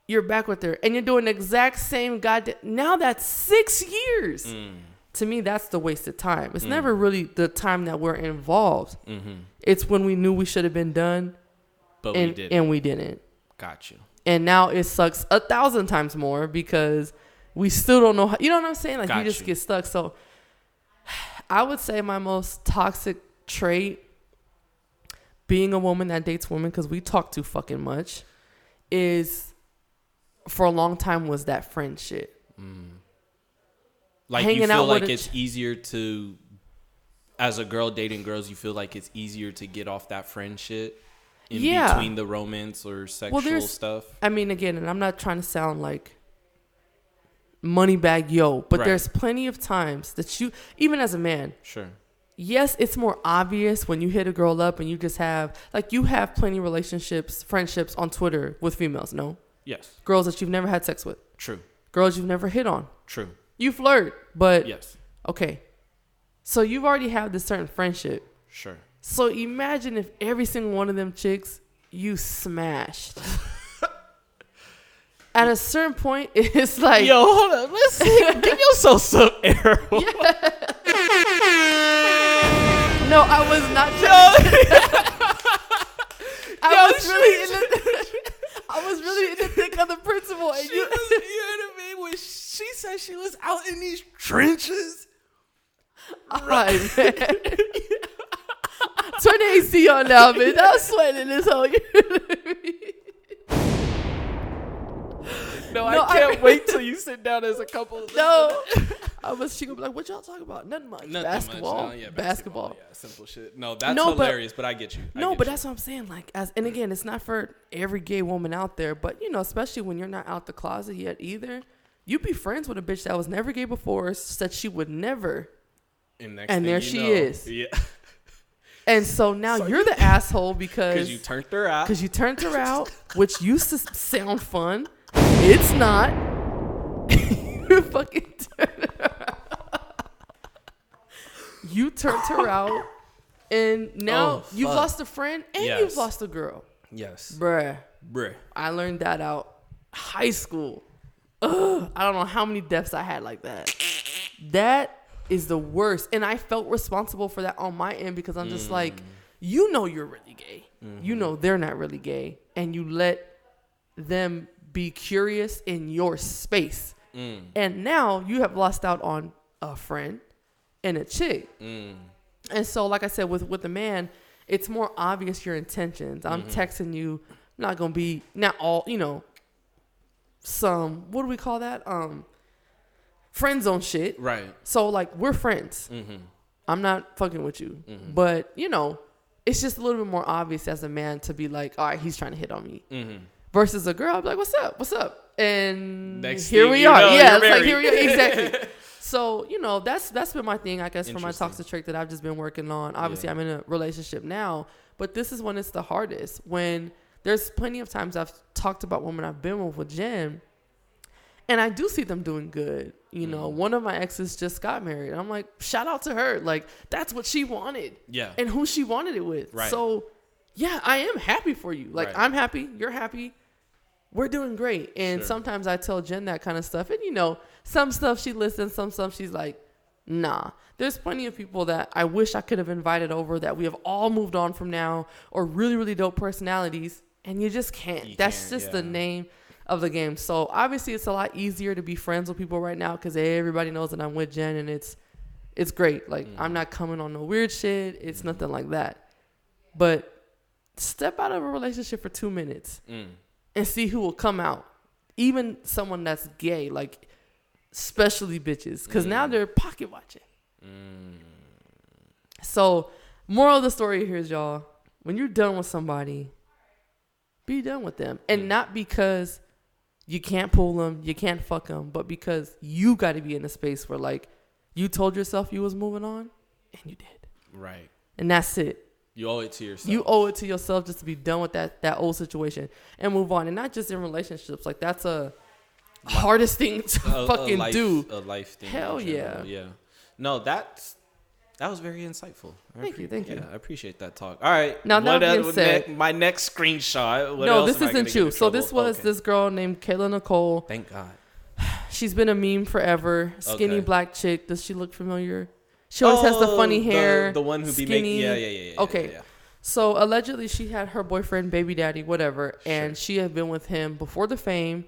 you're back with her and you're doing the exact same goddamn. Now that's six years. Mm. To me, that's the wasted time. It's never really the time that we're involved. Mm-hmm. It's when we knew we should have been done But and, we did. and we didn't. Got you. And now it sucks a thousand times more because we still don't know how, you know what I'm saying? Like Got you just you. get stuck. So I would say my most toxic trait being a woman that dates women because we talk too fucking much is for a long time was that friend shit. Mm. Like Hanging you feel like it's ch- easier to, as a girl dating girls, you feel like it's easier to get off that friend shit in Yeah. between the romance or sexual there's- stuff. I mean, again, and I'm not trying to sound like Moneybagg Yo, but Right. there's plenty of times that you, even as a man, Sure. yes, it's more obvious when you hit a girl up and you just have like you have plenty of relationships, friendships on Twitter with females, no? Yes. Girls that you've never had sex with, True. girls you've never hit on. True. You flirt, but Yes. okay. So you've already have this certain friendship. Sure. So imagine if every single one of them chicks you smashed. At a certain point, it's like Yo, hold up. Let's see. Give yourself some air. No, I was not trying. I was really in the. I was really in the thick of the principle, and you. you know what I mean? When she said she was out in these trenches. All right, man. Turn the AC on now, bitch. I was sweating this whole. No, No, I can't I- wait till you sit down as a couple. no, I was. She gonna be like, "What y'all talking about? Nothing much. Nothing basketball, much. No, yeah, basketball." Yeah, simple shit. No, that's No, but- hilarious, but, I get you. I No, get but you. that's what I'm saying. Like, as and again, it's not for every gay woman out there, but you know, especially when you're not out the closet yet either. you'd be friends with a bitch that was never gay before, said she would never, and, next and thing there you she know- is. Yeah, and so now you're the asshole because because you turned her out. because you turned her out, which used to sound fun. It's not. you fucking turned her out. You turned her out, and now Oh, you've lost a friend and Yes. you've lost a girl, Yes, bruh. bruh. I learned that out high school. Ugh, I don't know how many deaths I had like that. That is the worst. And I felt responsible for that on my end because I'm just mm. like, you know you're really gay. You mm-hmm. know they're not really gay. And you let them be curious in your space. Mm. And now you have lost out on a friend and a chick. Mm. And so, like I said, with with the man, it's more obvious your intentions. I'm mm-hmm. texting you. I'm not gonna be not all you know. Some what do we call that? Um, friend zone shit. Right. So like we're friends. Mm-hmm. I'm not fucking with you, but you know, it's just a little bit more obvious as a man to be like, all right, he's trying to hit on me. Mm-hmm. Versus a girl, I'd be like, what's up? What's up? And Next here we are. know, yeah, like here we are. Exactly. so you know that's that's been my thing, I guess, for my toxic trait that I've just been working on. Obviously, Yeah. I'm in a relationship now, but this is when it's the hardest. When there's plenty of times I've talked about women I've been with with Jen, and I do see them doing good. You know, Mm. one of my exes just got married. I'm like, shout out to her. Like that's what she wanted Yeah. and who she wanted it with. Right. So, yeah, I am happy for you. Like Right. I'm happy, you're happy. We're doing great. And Sure. sometimes I tell Jen that kind of stuff. And you know, some stuff she listens, some stuff she's like, nah. There's plenty of people that I wish I could have invited over that we have all moved on from now or really, really dope personalities. And you just can't. You That's can't, just the name of the game. So obviously it's a lot easier to be friends with people right now because everybody knows that I'm with Jen and it's it's great. Like Mm. I'm not coming on no weird shit. It's nothing like that. But step out of a relationship for two minutes Mm. and see who will come out. Even someone that's gay, like especially bitches, because now Mm. they're pocket watching. So, moral of the story here is, y'all, when you're done with somebody, be done with them, and not because you can't pull them, you can't fuck them, but because you got to be in a space where like you told yourself you was moving on, and you did, Right. and that's it. You owe it to yourself. You owe it to yourself just to be done with that that old situation and move on, and not just in relationships. Like that's a hardest thing to A- a fucking life- do. A life thing. Hell yeah. Yeah. No, that's that was very insightful. I Thank you, thank you. I appreciate that talk. All right. Now, that being said- ne- my next screenshot. What no, this am I gonna isn't you. So this was Okay. this girl named Kayla Nicole. Thank God. She's been a meme forever. Skinny Okay. black chick. Does she look familiar? She always has the Oh, funny hair. The, one who be skinny. making. Yeah, yeah, yeah, yeah. Okay. yeah, yeah. So allegedly, she had her boyfriend, baby daddy, whatever, and she had been with him before the fame,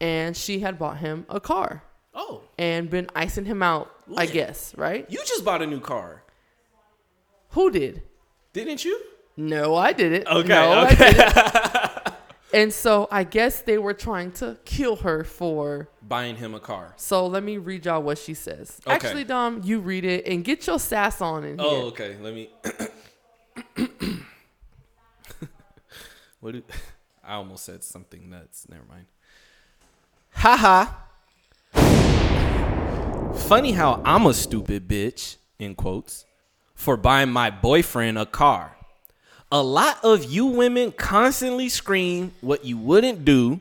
and she had bought him a car Oh, and been icing him out. I guess, right? you just bought a new car, Who did? didn't you? No, I did it. Okay. No, I okay. And so I guess they were trying to kill her for. Buying him a car. So let me read y'all what she says. Okay. Actually, Dom, you read it and get your sass on in oh, here. Oh, okay. Let me. what? Do, I almost said something nuts. Never mind. Haha. Funny how I'm a stupid bitch in quotes for buying my boyfriend a car. A lot of you women constantly scream what you wouldn't do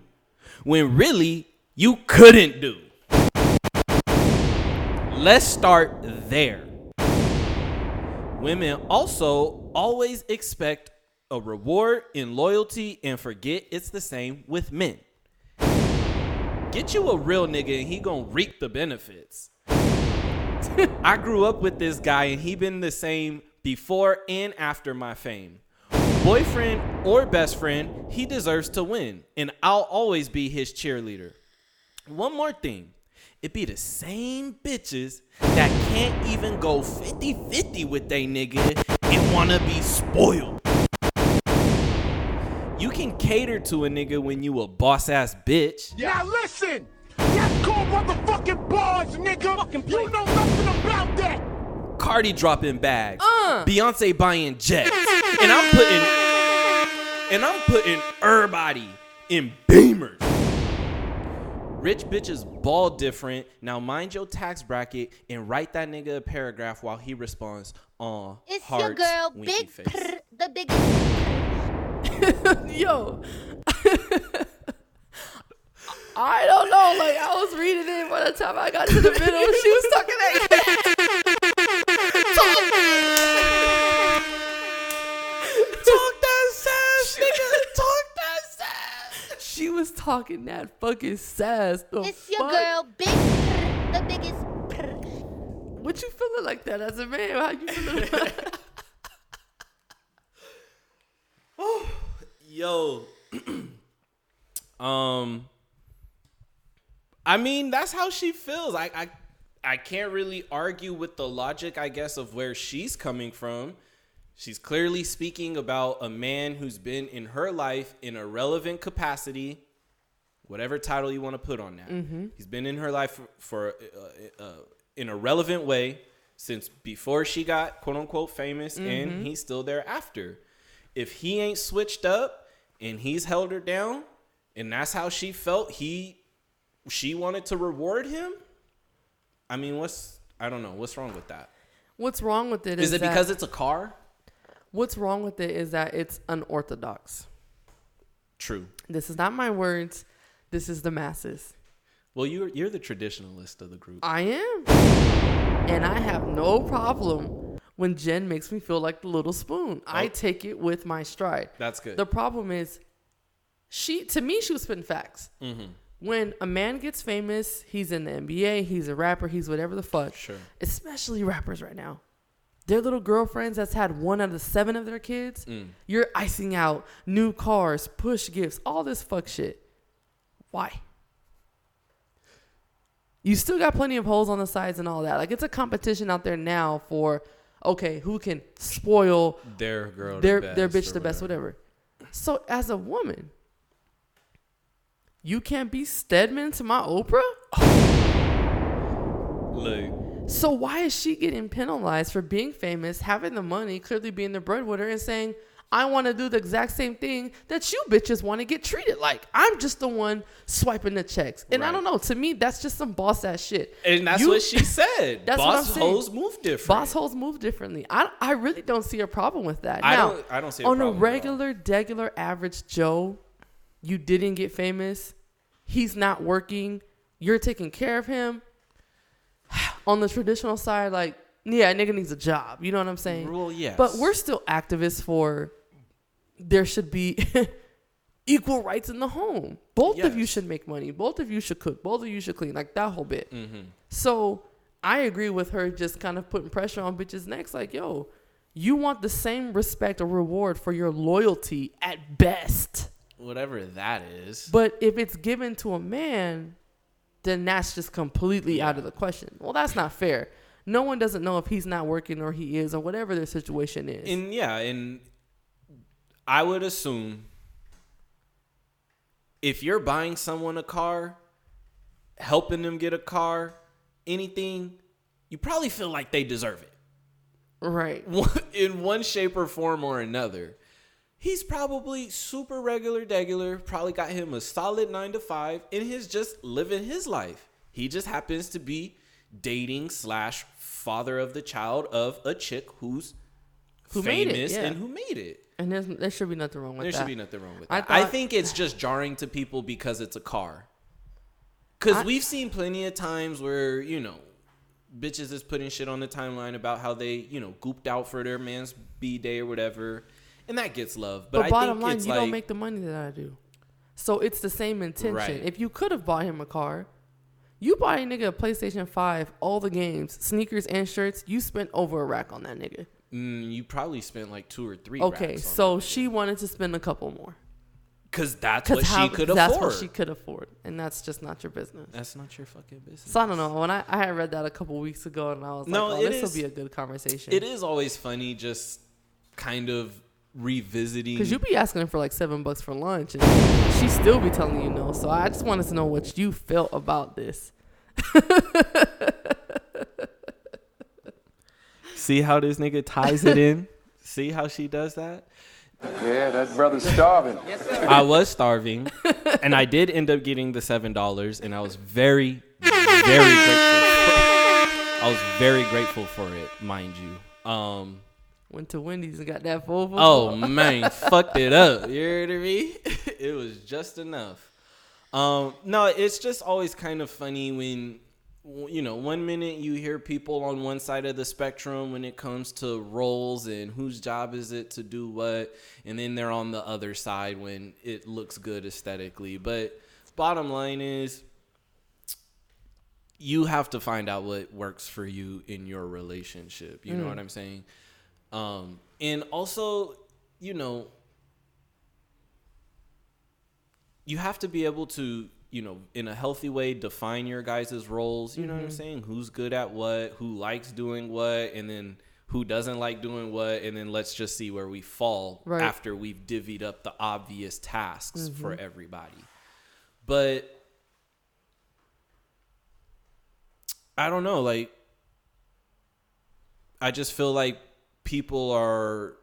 when really you couldn't do. Let's start there. Women also always expect a reward in loyalty and forget it's the same with men. Get you a real nigga and he gonna reap the benefits. I grew up with this guy and he been the same before and after my fame. Boyfriend or best friend, he deserves to win and I'll always be his cheerleader. One more thing. It be the same bitches that can't even go 50-50 with they nigga and wanna be spoiled. You can cater to a nigga when you a boss ass bitch. Now listen! That's called motherfucking bars, nigga! You know nothing about that! Cardi dropping bags. Uh. Beyonce buying jets. And I'm putting and I'm putting everybody in beamers. Rich bitches ball different. Now mind your tax bracket and write that nigga a paragraph while he responds on It's your girl, Big face. Prr, the biggest. Yo. I don't know. Like I was reading it by the time I got to the middle, she was talking that. Talk that sass, nigga. Talk that sass. She was talking that fucking sass. The It's your fuck? girl, Big Prr, the biggest. Prr. What you feeling like that as a man? How you feeling? Yo. um I mean, that's how she feels. I I I can't really argue with the logic, I guess, of where she's coming from. She's clearly speaking about a man who's been in her life in a relevant capacity, whatever title you want to put on that. He's been in her life for, for uh, uh, in a relevant way since before she got quote unquote famous, Mm-hmm. and he's still there after. If he ain't switched up and he's held her down, and that's how she felt, he she wanted to reward him. I mean, what's I don't know what's wrong with that. What's wrong with it is, Is it that- because it's a car? what's wrong with it is that it's unorthodox. True. This is not my words. This is the masses. Well, you're you're the traditionalist of the group. I am. And I have no problem when Jen makes me feel like the little spoon. I Oh. take it with my stride. That's good. The problem is, she to me she was spitting facts. Mm-hmm. When a man gets famous, he's in the NBA, he's a rapper, he's whatever the fuck. Sure. Especially rappers right now. Their little girlfriends that's had one out of seven of their kids, Mm. you're icing out new cars, push gifts, all this fuck shit. Why? You still got plenty of holes on the sides and all that. Like it's a competition out there now for okay, who can spoil their girl, their the their bitch the best, whatever. So as a woman, you can't be Stedman to my Oprah. Look, So why is she getting penalized for being famous, having the money, clearly being the breadwinner, and saying, "I want to do the exact same thing that you bitches want to get treated like"? I'm just the one swiping the checks, and I don't know. To me, that's just some boss ass shit. and that's You- what she said. That's what I'm Boss saying. move different. Boss holes move differently. I, I really don't see a problem with that. I now, don't- I don't see a problem. on a regular, regular, average Joe, you didn't get famous. He's not working. You're taking care of him. on the traditional side, like yeah, a nigga needs a job. You know what I'm saying? Well, yes. But we're still activists for there should be equal rights in the home. Both of you should make money. Both of you should cook. Both of you should clean. Like that whole bit. Mm-hmm. So I agree with her just kind of putting pressure on bitches' necks. Like, yo, you want the same respect or reward for your loyalty at best. whatever that is. But if it's given to a man, then that's just completely out of the question. Well, that's not fair. No one doesn't know if he's not working or he is or whatever their situation is. And yeah, and I would assume if you're buying someone a car, helping them get a car, anything, you probably feel like they deserve it. right. in one shape or form or another. He's probably super regular, degular, probably got him a solid nine to five, and he's just living his life. He just happens to be dating slash father of the child of a chick who's Who made it, famous yeah. and who made it. And there's, there should be nothing wrong with There that. There should be nothing wrong with I that. I, thought- think it's just jarring to people because it's a car. Because we've seen plenty of times where, you know, bitches is putting shit on the timeline about how they, you know, gooped out for their man's B day or whatever. And that gets love. But, But, I bottom line, you like, don't make the money that I do. So it's the same intention. Right. If you could have bought him a car, you bought a nigga a PlayStation 5, all the games, sneakers and shirts, you spent over a rack on that nigga. mm, you probably spent like two or three. Okay, so she wanted to spend a couple more. because that's Because what she could that's afford. what she could afford. And that's just not your business. that's not your fucking business. So I don't know. When I, I had read that a couple weeks ago and I was No, like, oh, this will be a good conversation. It is always funny, just kind of revisiting. Because you be asking her for like seven bucks for lunch, and she still be telling you no. So I just wanted to know what you felt about this. See how this nigga ties it in? See how she does that? Yeah, that brother's starving. I was starving, and I did end up getting the seven dollars, and I was very, very grateful. I was very grateful for it, mind you. Um, Went to Wendy's and got that full. oh man, fucked it up. You heard me? It was just enough. Um, no, it's just always kind of funny when you know, one minute you hear people on one side of the spectrum when it comes to roles and whose job is it to do what, and then they're on the other side when it looks good aesthetically. But bottom line is, you have to find out what works for you in your relationship. You know what I'm saying? Um, and also, you know, you have to be able to you know in a healthy way define your guys' roles. You know what i'm saying? Who's good at what who likes doing what and then who doesn't like doing what and then let's just see where we fall Right. after we've divvied up the obvious tasks for everybody. But i don't know like I just feel like people are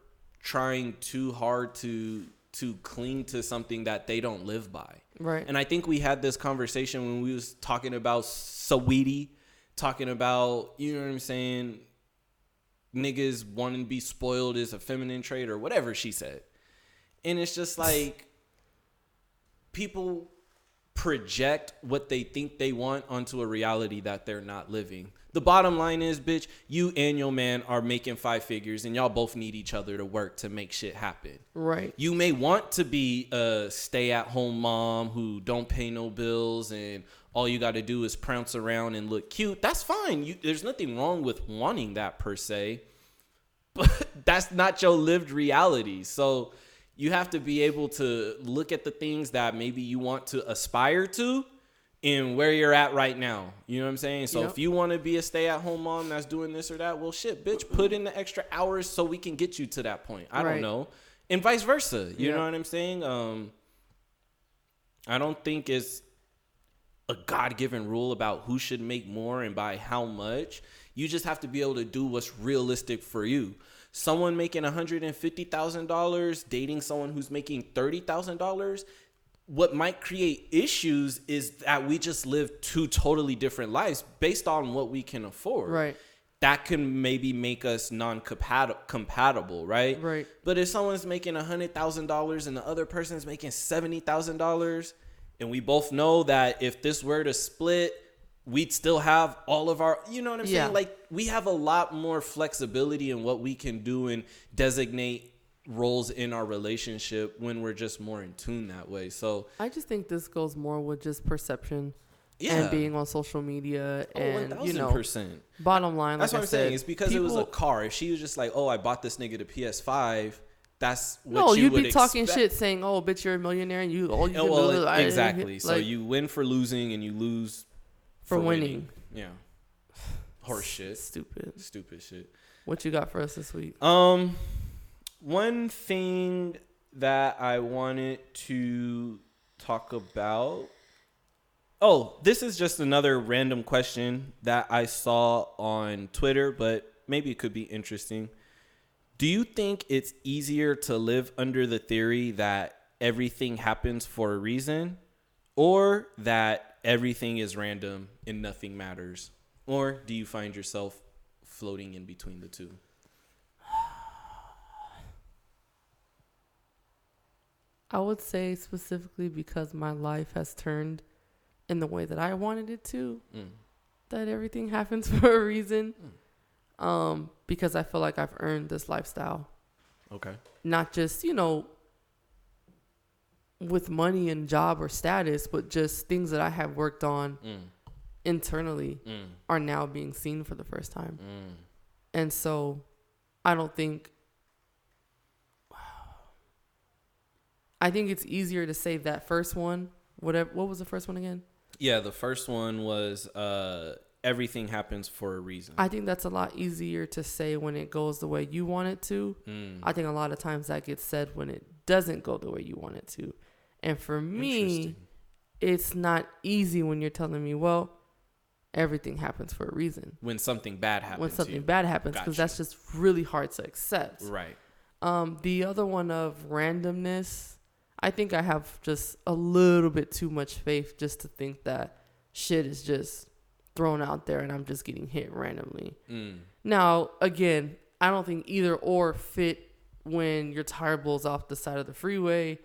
trying too hard to to cling to something that they don't live by. Right. And I think we had this conversation when we was talking about Saweetie, talking about, you know what I'm saying, niggas wanting to be spoiled is a feminine trait or whatever she said. And it's just like people project what they think they want onto a reality that they're not living. The bottom line is, bitch, you and your man are making five figures and y'all both need each other to work to make shit happen. Right. You may want to be a stay-at-home mom who don't pay no bills and all you got to do is prance around and look cute. That's fine. You, there's nothing wrong with wanting that per se, but that's not your lived reality. So you have to be able to look at the things that maybe you want to aspire to and where you're at right now. You know what I'm saying? So Yep. if you want to be a stay-at-home mom that's doing this or that, well, shit, bitch, put in the extra hours so we can get you to that point. I Right. don't know, and vice versa. You Yep. know what I'm saying? Um, I don't think it's a God-given rule about who should make more and by how much. You just have to be able to do what's realistic for you. Someone making $150,000 dating someone who's making $30,000 what might create issues is that we just live two totally different lives based on what we can afford. Right. That can maybe make us non-compatible, right? Right. But if someone's making hundred thousand dollars and the other person's making seventy thousand dollars, and we both know that if this were to split, we'd still have all of our, you know what I'm Yeah. saying? Like we have a lot more flexibility in what we can do and designate roles in our relationship when we're just more in tune that way. So I just think this goes more with just perception Yeah. and being on social media Oh, and you know 1000%. bottom line. That's what I I'm saying. It's because it was a car. If she was just like, "Oh, I bought this nigga the PS5," that's what No, you you'd would be talking expect. shit saying, "Oh, bitch, you're a millionaire and you all you Oh, well, do I- exactly. so like, you win for losing and you lose For winning. Yeah. Horse shit. stupid. Stupid shit. What you got for us this week? Um, one thing that I wanted to talk about. Oh, this is just another random question that I saw on Twitter, but maybe it could be interesting. Do you think it's easier to live under the theory that everything happens for a reason or that everything is random and nothing matters? Or do you find yourself floating in between the two? I would say specifically because my life has turned in the way that I wanted it to, Mm. that everything happens for a reason. Um, because I feel like I've earned this lifestyle. Okay. Not just, you know, with money and job or status, but just things that I have worked on Mm. internally Mm. are now being seen for the first time. Mm. And so I don't think I think it's easier to save that first one. Whatever what was the first one again? Yeah, the first one was uh, everything happens for a reason. I think that's a lot easier to say when it goes the way you want it to. Mm. I think a lot of times that gets said when it doesn't go the way you want it to. And for me, it's not easy when you're telling me, well, everything happens for a reason. when something bad happens. when something bad happens, because Gotcha. that's just really hard to accept. Right. Um, the other one of randomness, I think I have just a little bit too much faith just to think that shit is just thrown out there and I'm just getting hit randomly. Mm. Now, again, I don't think either or fit when your tire blows off the side of the freeway,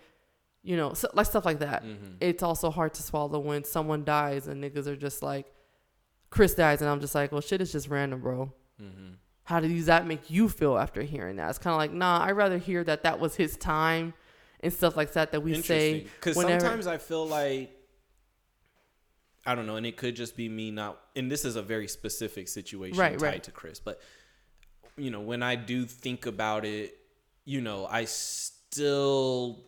you know, so, like stuff like that. Mhm. It's also hard to swallow when someone dies and niggas are just like, Chris dies, and I'm just like, well, shit is just random, bro. Mhm. How does that make you feel after hearing that? It's kind of like, nah, I'd rather hear that that was his time and stuff like that that we say. Because whenever- sometimes I feel like I don't know, and it could just be me not. And this is a very specific situation Right, tied right. to Chris, but you know, when I do think about it, you know, I still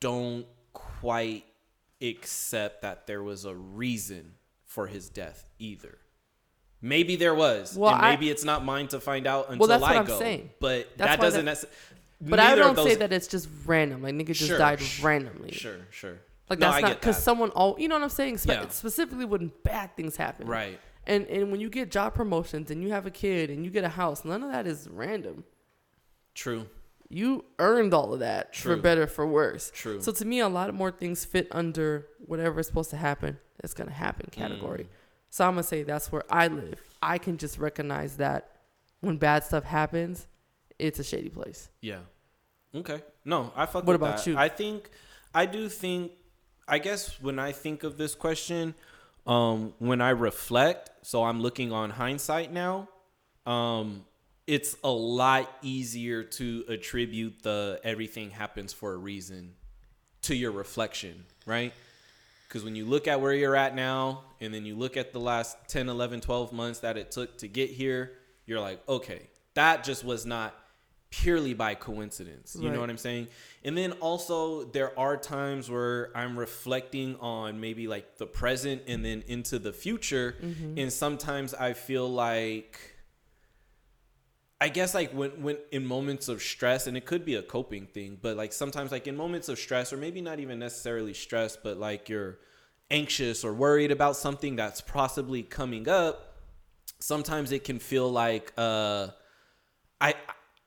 don't quite accept that there was a reason for his death either. Maybe there was, Well, and I- maybe it's not mine to find out until that's I what I'm go. saying. But That's that doesn't necessarily. But I don't say that it's just random. Like nigga just Sure, died randomly. Sure, sure. Like No, that's I not because that. someone all you know what I'm saying. Spe- Yeah. Specifically when bad things happen. Right. And and when you get job promotions and you have a kid and you get a house, none of that is random. True. You earned all of that for better for worse. True. So to me, a lot of more things fit under whatever is supposed to happen. It's gonna happen category. Mm. So I'm gonna say that's where I live. I can just recognize that when bad stuff happens, it's a shady place. Yeah. Okay. No, I fuck What about that. you? I think I do think I guess when I think of this question, um, when I reflect, so I'm looking on hindsight now, um, it's a lot easier to attribute the everything happens for a reason to your reflection, right? Because when you look at where you're at now, and then you look at the last 10, 11, 12 months that it took to get here, you're like, okay, that just was not purely by coincidence. You Right. know what I'm saying? And then also, there are times where I'm reflecting on maybe like the present and then into the future. Mm-hmm. And sometimes I feel like, I guess like when when in moments of stress and it could be a coping thing, but like sometimes like in moments of stress or maybe not even necessarily stress, but like you're anxious or worried about something that's possibly coming up, sometimes it can feel like uh I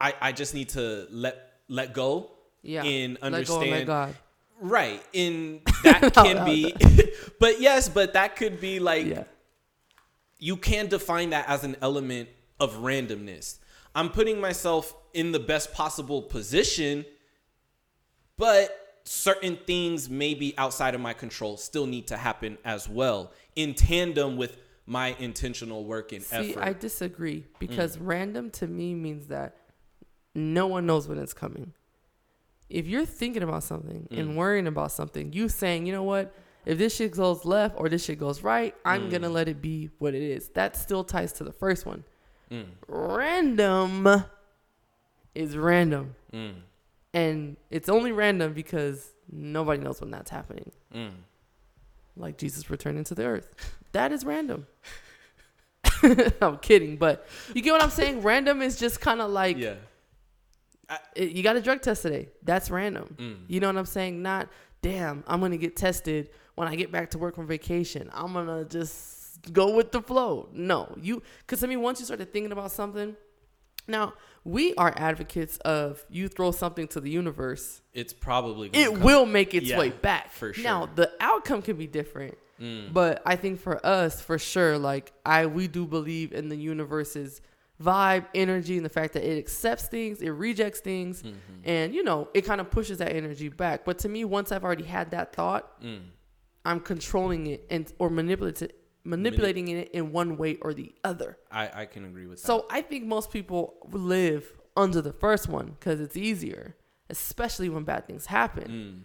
I I just need to let let go Yeah. and go understand let God. Right. And that can be but yes, but that could be like Yeah. you can define that as an element of randomness. I'm putting myself in the best possible position, but certain things maybe outside of my control still need to happen as well in tandem with my intentional work and effort. See, effort. I disagree because random to me means that no one knows when it's coming. If you're thinking about something Mm. and worrying about something, you saying, you know what, if this shit goes left or this shit goes right, I'm gonna Mm. let it be what it is. That still ties to the first one. Mm. Random is random. Mm. And it's only random because nobody knows when that's happening. Mm. Like Jesus returning to the earth. That is random. I'm kidding, but you get what I'm saying? Random is just kind of like Yeah. it- you got a drug test today. That's random. Mm. You know what I'm saying? Not, damn, I'm going to get tested when I get back to work from vacation. I'm going to just go with the flow. No, you, because I mean, once you started thinking about something, now we are advocates of you throw something to the universe, It's probably it come- will make its Yeah, way back. for sure. Now, the outcome can be different. Mm. But I think for us, for sure, like I we do believe in the universe's vibe, energy, and the fact that it accepts things, it rejects things, Mm-hmm. and you know, it kind of pushes that energy back. But to me, once I've already had that thought, Mm. I'm controlling it and or manipulating manipulating it in one way or the other. I, I can agree with that. So I think most people live under the first one because it's easier, especially when bad things happen. Mm.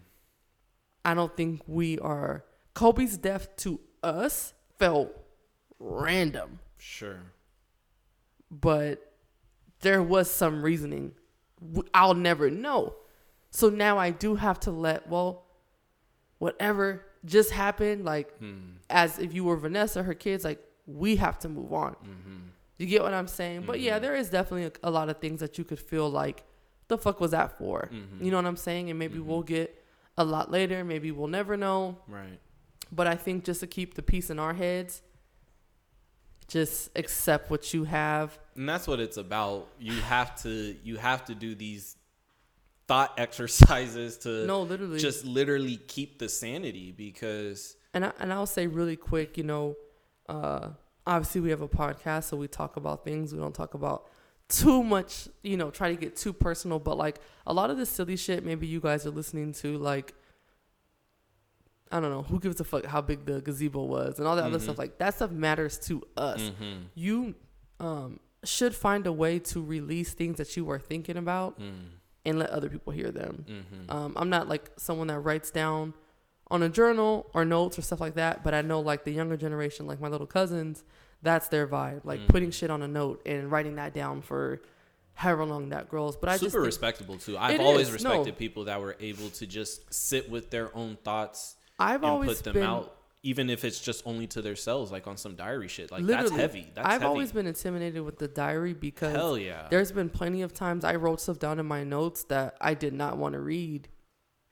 I don't think we are. Kobe's death to us felt random, Sure. but there was some reasoning. I'll never know. So now I do have to let, well, whatever just happened, like, hmm. as if you were Vanessa, her kids, like, we have to move on. Mm-hmm. You get what I'm saying? But yeah, mm-hmm. there is definitely a, a lot of things that you could feel like, the fuck was that for? Mm-hmm. You know what I'm saying? And maybe we'll get a lot later. Maybe we'll never know. Right. But I think just to keep the peace in our heads, just accept what you have. and that's what it's about you have to you have to do these thought exercises to No, literally. just literally keep the sanity because And I, and I'll say really quick, you know, uh, obviously we have a podcast, so we talk about things. We don't talk about too much, you know, try to get too personal. But like a lot of the silly shit, maybe you guys are listening to, like I don't know, who gives a fuck how big the gazebo was and all that other stuff. Like that stuff matters to us. You um, should find a way to release things that you are thinking about and let other people hear them. Um, I'm not like someone that writes down on a journal or notes or stuff like that, but I know like the younger generation, like my little cousins, that's their vibe. Like putting shit on a note and writing that down for however long that grows. But I just super think- respectable too i've always is, no. respected people that were able to just sit with their own thoughts I've and always put them been out even if it's just only to themselves like on some diary shit like literally that's heavy that's I've heavy. always been intimidated with the diary because Hell yeah. there's been plenty of times I wrote stuff down in my notes that I did not want to read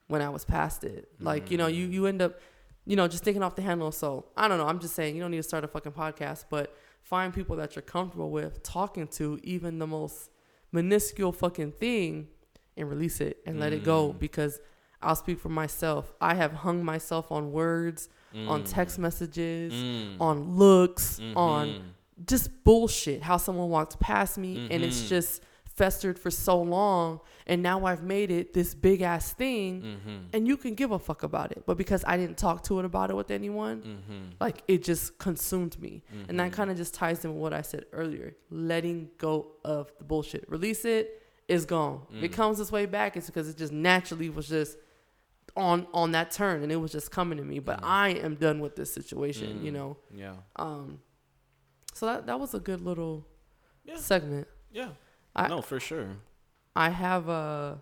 when I was past it. Like, you know, you mm. you end up, you know, just thinking off the handle. So I don't know. I'm just saying you don't need to start a fucking podcast, but find people that you're comfortable with talking to, even the most minuscule fucking thing, and release it and let it go. Mm. Because I'll speak for myself. I have hung myself on words, on mm. text messages, mm. on looks, on mm-hmm. just bullshit. How someone walked past me and it's mm-hmm. just festered for so long. And now I've made it this big ass thing. Mm-hmm. And you can give a fuck about it. But because I didn't talk to it about it with anyone, like it just consumed me. And that kind of just ties in with what I said earlier letting go of the bullshit. Release it, it's gone. If it mm. comes this way back, it's because it just naturally was just on on that turn and it was just coming to me but i am done with this situation you know Yeah. um so that that was a good little Yeah. segment Yeah. I- no, for sure. i have uh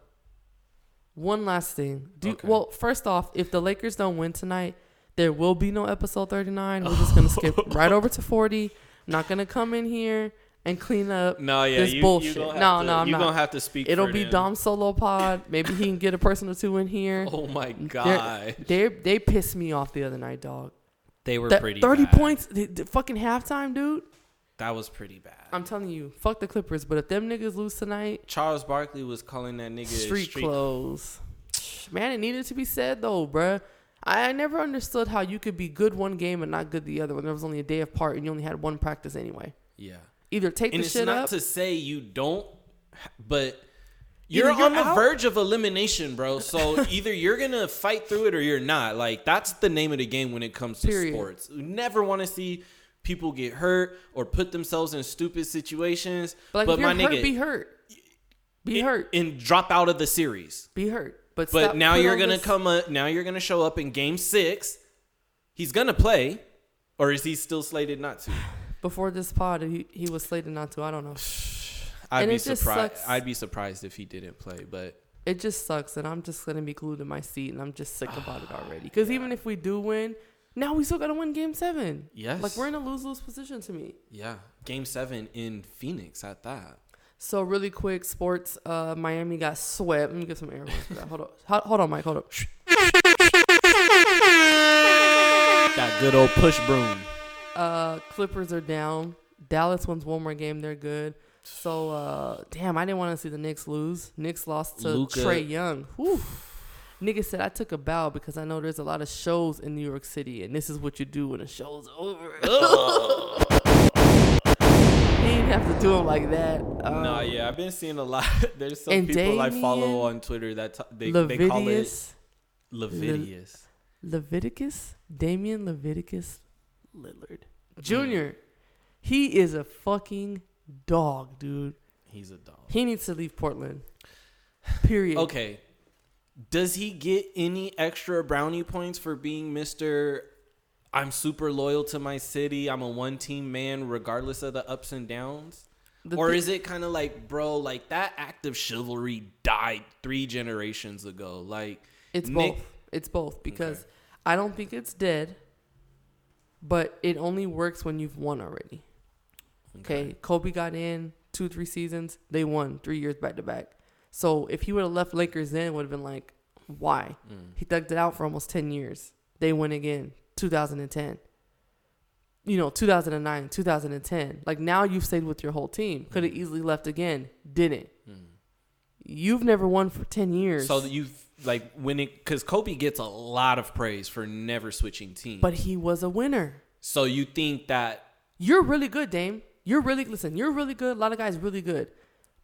one last thing do Okay. well first off if the lakers don't win tonight there will be no episode 39 we're just gonna skip right over to 40 i'm not gonna come in here and clean up No, yeah, this you, bullshit You no to, no i'm you not gonna have to speak. it'll be them. dom solo pod maybe he can get a person or two in here Oh my god, they they pissed me off the other night dog they were pretty. 30 bad. points, the, the fucking halftime, dude. That was pretty bad. I'm telling you, fuck the Clippers. But if them niggas lose tonight, Charles Barkley was calling that nigga street, clothes. Man, it needed to be said though, bruh. I never understood how you could be good one game and not good the other when there was only a day apart and you only had one practice anyway. Yeah, Either take and the it's not to say you don't, but you're, you're on the out- verge of elimination, bro. So either you're gonna fight through it or you're not. Like that's the name of the game when it comes to Period. sports. We never want to see people get hurt or put themselves in stupid situations. but like, but my hurt, nigga, be hurt. Be and- hurt. and drop out of the series. Be hurt. But But stop- now you're gonna this- come. Up, now you're gonna show up in Game Six. He's gonna play, or is he still slated not to? Before this pod. He he was slated not to. I don't know. I'd And be surprised. I'd be surprised if he didn't play. But it just sucks and i'm just gonna be glued to my seat and i'm just sick about it already because even if we do win now we still gotta win game seven yes, like we're in a lose-lose position to me yeah, Game Seven in Phoenix at that. so really quick sports uh miami got swept let me get some air for that hold on hold, hold on mike hold up That good old push broom. Uh clippers are down dallas wins one more game they're good so uh damn i didn't want to see the Knicks lose Knicks lost to Luka. Trae Young Whew. Nigga said I took a bow because I know there's a lot of shows in New York City, and this is what you do when a show's over. he didn't have to do him like that. Um, nah, yeah, I've been seeing a lot. There's some and people I follow on Twitter that t- they, they call it Leviticus, Levidius. Leviticus, Damian Leviticus Lillard Jr. He is a fucking dog, dude. He's a dog. He needs to leave Portland. Period. Okay. Does he get any extra brownie points for being Mr. I'm super loyal to my city. I'm a one team man regardless of the ups and downs? The or thi- is it kind of like, bro, like that act of chivalry died three generations ago? Like, It's Nick- both. It's both because I don't think it's dead, but it only works when you've won already. Okay. Kobe got in two, three seasons. They won three years back to back. So if he would have left Lakers then, would have been like, why? Mm. He thugged it out for almost 10 years. They win again, 2010. You know, 2009, 2010. Like now you've stayed with your whole team. Could have mm. easily left again. Didn't. Mm. You've never won for 10 years. So that you like when it because Kobe gets a lot of praise for never switching teams. but he was a winner. so you think that You're really good, Dame. You're really listen. You're really good. A lot of guys really good.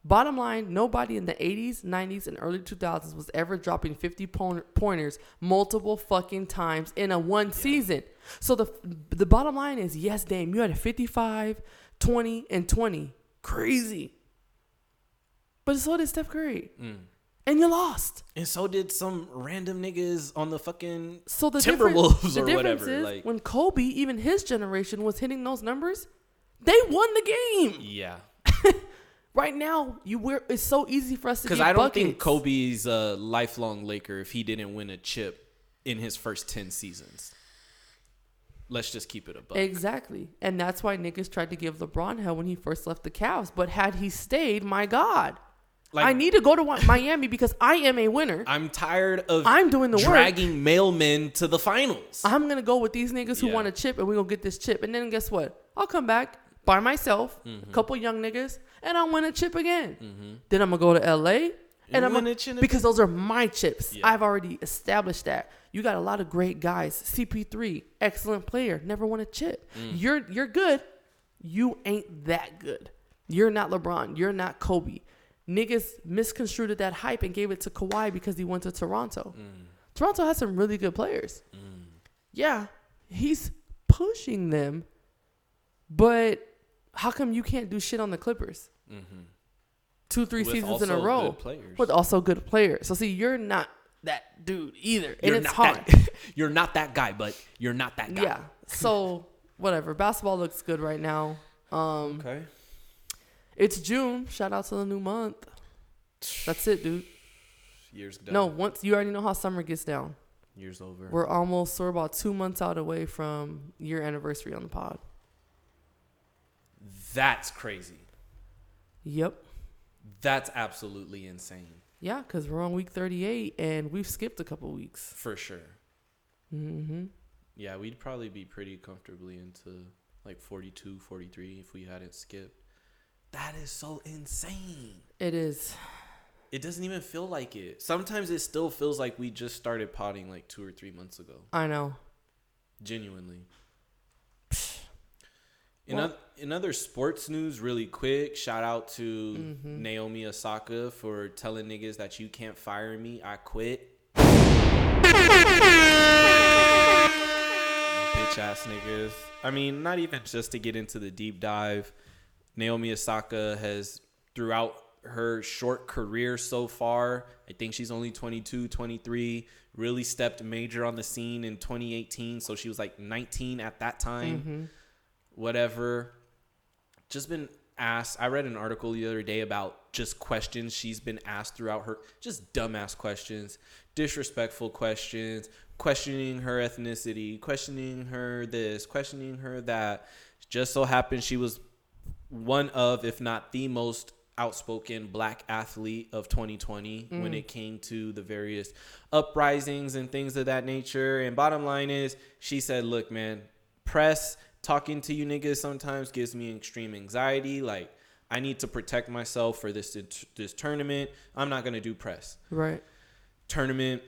Bottom line, nobody in the 80s, 90s, and early 2000s was ever dropping 50 pointers multiple fucking times in a one season. So the the bottom line is, yes, Dame, you had a 55, 20, and 20. Crazy. But so did Steph Curry. Mm. And you lost. and so did some random niggas on the fucking So the Timberwolves the or whatever. is like when Kobe, even his generation, was hitting those numbers, they won the game. yeah, Right now, you wear it's so easy for us to because I don't buckets. think Kobe's a lifelong Laker if he didn't win a chip in his first ten seasons. Let's just keep it a buck. Exactly, and that's why niggas tried to give LeBron hell when he first left the Cavs. But had he stayed, my God, Like I need to go to Miami because I am a winner. I'm tired of I'm doing the work. dragging mailmen to the finals. I'm gonna go with these niggas who Yeah. want a chip, and we gonna get this chip. And then guess what? I'll come back by myself, Mm-hmm. a couple young niggas, and I'll win a chip again. Then I'm gonna go to LA, and I'm gonna, because those are my chips. Yeah. I've already established that. You got a lot of great guys. CP3, excellent player, never won a chip. Mm. You're you're good. You ain't that good. You're not LeBron. You're not Kobe. Niggas misconstrued that hype and gave it to Kawhi because he went to Toronto. Mm. Toronto has some really good players. Yeah, he's pushing them, but how come you can't do shit on the Clippers? Two, three With seasons in a row with also good players. So see, you're not that dude either, and You're it's not hard. that. You're not that guy, but you're not that guy. yeah. So whatever. Basketball looks good right now. Um, okay. It's June. Shout out to the new month. That's it, dude. Years done. No, once you already know how summer gets down. Years over. We're almost we're about two months out away from your anniversary on the pod. That's crazy. Yep. That's absolutely insane. Yeah, because we're on week 38 and we've skipped a couple weeks. For sure. Mm-hmm. Yeah, we'd probably be pretty comfortably into like 42, 43 if we hadn't skipped. That is so insane. It is. It doesn't even feel like it. Sometimes it still feels like we just started potting like two or three months ago. I know. Genuinely. In, Well- oth- in other sports news, really quick, shout out to Mm-hmm. Naomi Osaka for telling niggas that you can't fire me. I quit. Bitch ass niggas. I mean, not even just to get into the deep dive. Naomi Osaka has, throughout her short career so far, I think she's only 22, 23, really stepped major on the scene in 2018. So she was like 19 at that time. Mm-hmm. Whatever. Just been asked. I read an article the other day about just questions she's been asked throughout her, just dumbass questions, disrespectful questions, questioning her ethnicity, questioning her this, questioning her that. Just so happened she was one of, if not the most outspoken black athlete of 2020 when it came to the various uprisings and things of that nature. And bottom line is, she said, Look, man, press talking to you niggas sometimes gives me extreme anxiety. Like, I need to protect myself for this this tournament. I'm not gonna do press Right. tournament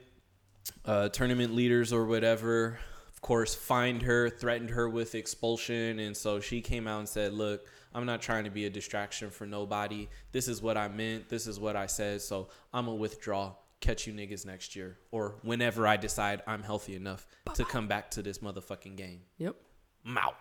uh, tournament leaders or whatever of course fined her threatened her with expulsion and so she came out and said look i'm not trying to be a distraction for nobody. This is what i meant. This is what i said. So i'm gonna withdraw catch you niggas next year or whenever i decide i'm healthy enough to come back to this motherfucking game. Yep. i'm out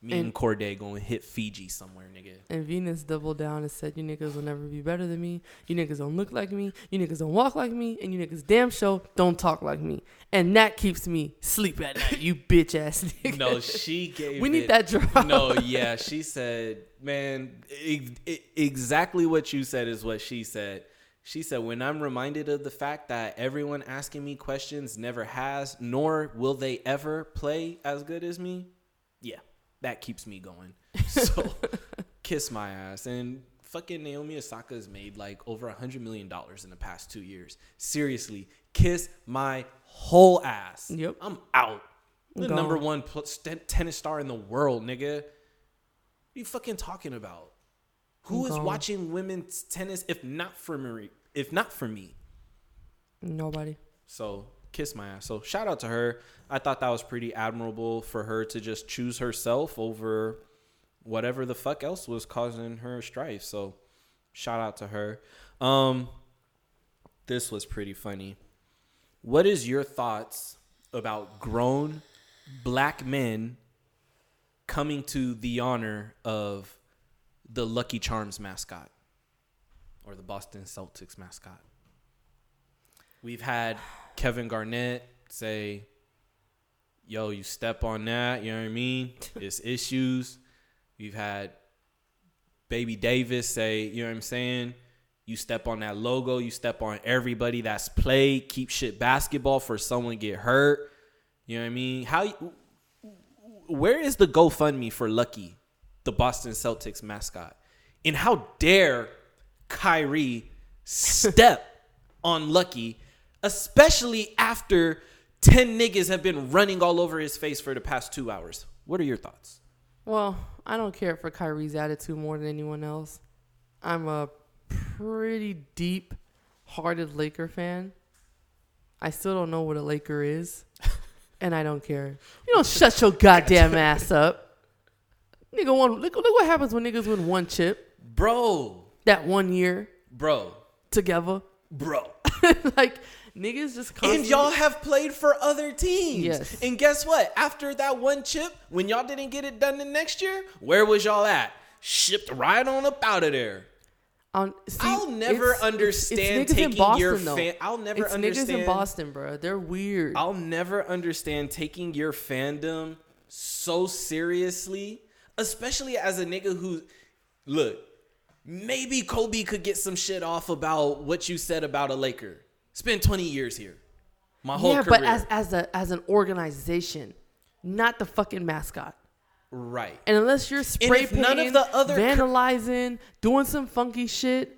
me and, And- corday gonna hit fiji somewhere nigga And Venus doubled down and said, You niggas will never be better than me. You niggas don't look like me. You niggas don't walk like me. And you niggas damn sure don't talk like me. And that keeps me sleep at night, you bitch ass nigga. No, she gave. We need it- that drop. No, yeah, she said, man, exactly what you said is what she said. She said, when I'm reminded of the fact that everyone asking me questions never has, nor will they ever play as good as me, that keeps me going. So, kiss my ass. And fucking Naomi Osaka has made like over a hundred million dollars in the past two years. Seriously, kiss my whole ass. Yep. I'm out. The Gone. number one tennis star in the world, nigga. What are you fucking talking about? Who is Gone. watching women's tennis if not for me? If not for me. Nobody. So kiss my ass. So shout out to her. I thought that was pretty admirable for her to just choose herself over whatever the fuck else was causing her strife. So shout out to her. Um this was pretty funny. What is your thoughts about grown black men coming to the honor of the Lucky Charms mascot or the Boston Celtics mascot? We've had Kevin Garnett say, yo, you step on that, you know what I mean? It's issues. We've had Baby Davis say, you know what I'm saying? You step on that logo, you step on everybody that's played, keep shit basketball for someone get hurt. You know what I mean? How where is the GoFundMe for Lucky, the Boston Celtics mascot? And how dare Kyrie step on Lucky, especially after 10 niggas have been running all over his face for the past two hours. What are your thoughts? Well, I don't care for Kyrie's attitude more than anyone else. I'm a pretty deep hearted Laker fan. I still don't know what a Laker is. and I don't care. You don't shut your goddamn ass up. Nigga won look, look what happens when niggas win one chip. Bro. That one year Bro. together. Bro. like niggas just And y'all have played for other teams. Yes. And guess what? After that one chip, when y'all didn't get it done the next year, where was y'all at? Shipped right on up out of there. Um, see, I'll never it's- understand it's, it's taking Boston, your though. fan- I'll never it's niggas understand- in Boston, bro. They're weird. I'll never understand taking your fandom so seriously, especially as a nigga who, look, maybe Kobe could get some shit off about what you said about a Laker. Spent 20 years here. My whole yeah, career. but as as a as an organization, not the fucking mascot. right. And unless you're spray if none of painting, the other cr- vandalizing, doing some funky shit,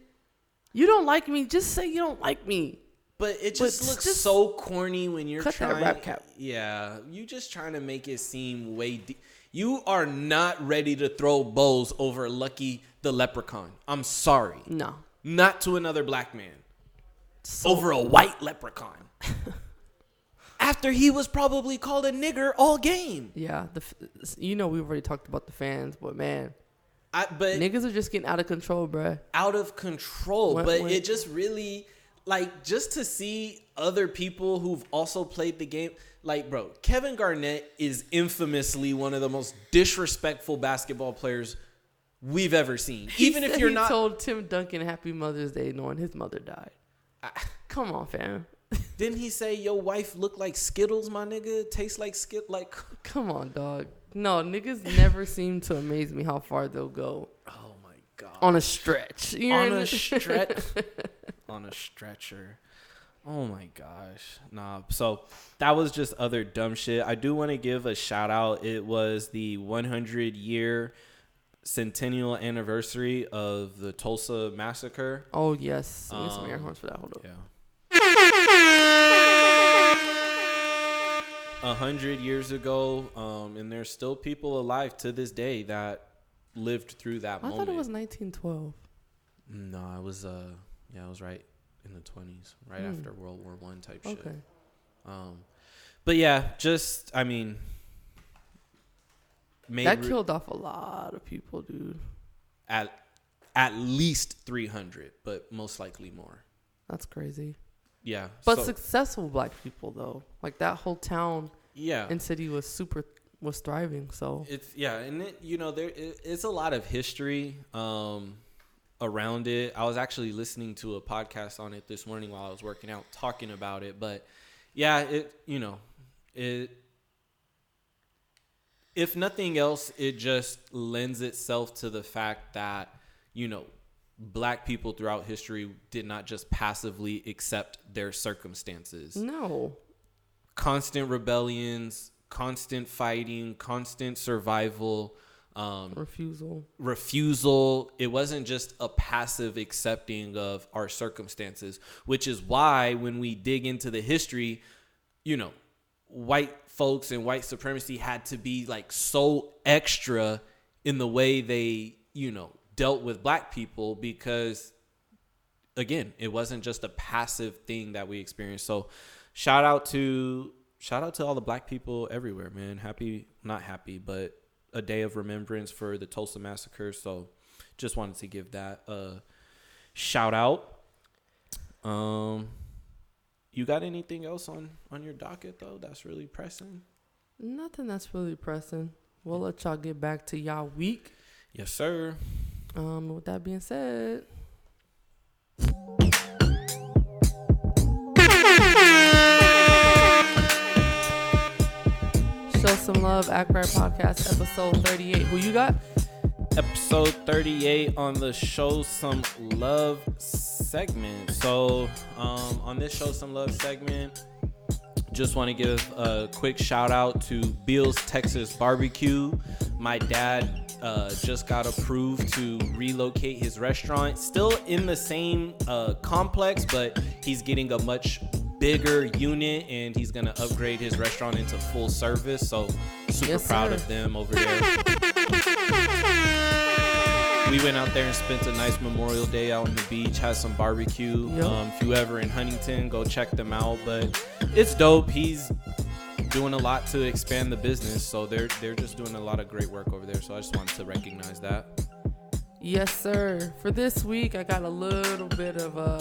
you don't like me. Just say you don't like me. But it just But looks just so corny when you're cut that trying. rap cap. Yeah, you just trying to make it seem way. De- you are not ready to throw bows over Lucky the Leprechaun. I'm sorry. No. Not to another black man. Over a white leprechaun. After he was probably called a nigger all game. Yeah, the f- you know we've already talked about the fans, but man, I, but niggas are just getting out of control, bruh. out of control. When- but when- it just really like just to see other people who've also played the game. Like, bro, Kevin Garnett is infamously one of the most disrespectful basketball players we've ever seen. Even if you're not told Tim Duncan Happy Mother's Day, knowing his mother died. Come on, fam. didn't he say your wife look like Skittles, my nigga? Tastes like Skit like Come on, dog. No, niggas never seem to amaze me how far they'll go Oh my god. on a stretch. You on a stretch on a stretcher. Oh my gosh. Nah. So that was just other dumb shit. I do want to give a shout out. It was the 100 year centennial anniversary of the Tulsa massacre. Oh yes, we need some air Um, horns for that. Hold up. Yeah. A hundred years ago, um, and there's still people alive to this day that lived through that moment. I moment. thought it was 1912. No, it was uh yeah, it was right in the twenties, right Hmm. after World War One type shit. Okay. Um, but yeah, just I mean, made That re- killed off a lot of people, dude. at at least three hundred, but most likely more. That's crazy. Yeah, But so- successful black people though, like that whole town yeah, and city was super was thriving. So It's yeah, and it, you know there it, it's a lot of history um, around it. I was actually listening to a podcast on it this morning while I was working out, talking about it. But yeah, it you know it. If nothing else, it just lends itself to the fact that you know black people throughout history did not just passively accept their circumstances no, constant rebellions, constant fighting, constant survival, um, refusal. refusal. It wasn't just a passive accepting of our circumstances, which is why when we dig into the history, you know, white folks and white supremacy had to be like so extra in the way they, you know, dealt with black people because again, it wasn't just a passive thing that we experienced. So shout out to shout out to all the black people everywhere, man. Happy not happy, but a day of remembrance for the Tulsa massacre. So just wanted to give that a shout out. Um you got anything else on on your docket though that's really pressing? Nothing that's really pressing. We'll let y'all get back to y'all week. Yes, sir. Um, with that being said, show some love. Act Right Podcast, episode thirty-eight. Who you got? Episode 38 on the show some love segment so um, on this show some love segment just want to give a quick shout out to Beals Texas Barbecue. My dad uh, just got approved to relocate his restaurant, still in the same uh, complex, but he's getting a much bigger unit and he's gonna upgrade his restaurant into full service. So super Yes, proud sir. of them over there. We went out there and spent a nice Memorial Day out on the beach, had some barbecue. Yep. Um, if you ever in Huntington, go check them out. But it's dope. He's doing a lot to expand the business, so they're they're just doing a lot of great work over there. So I just wanted to recognize that. Yes, sir. For this week, I got a little bit of uh,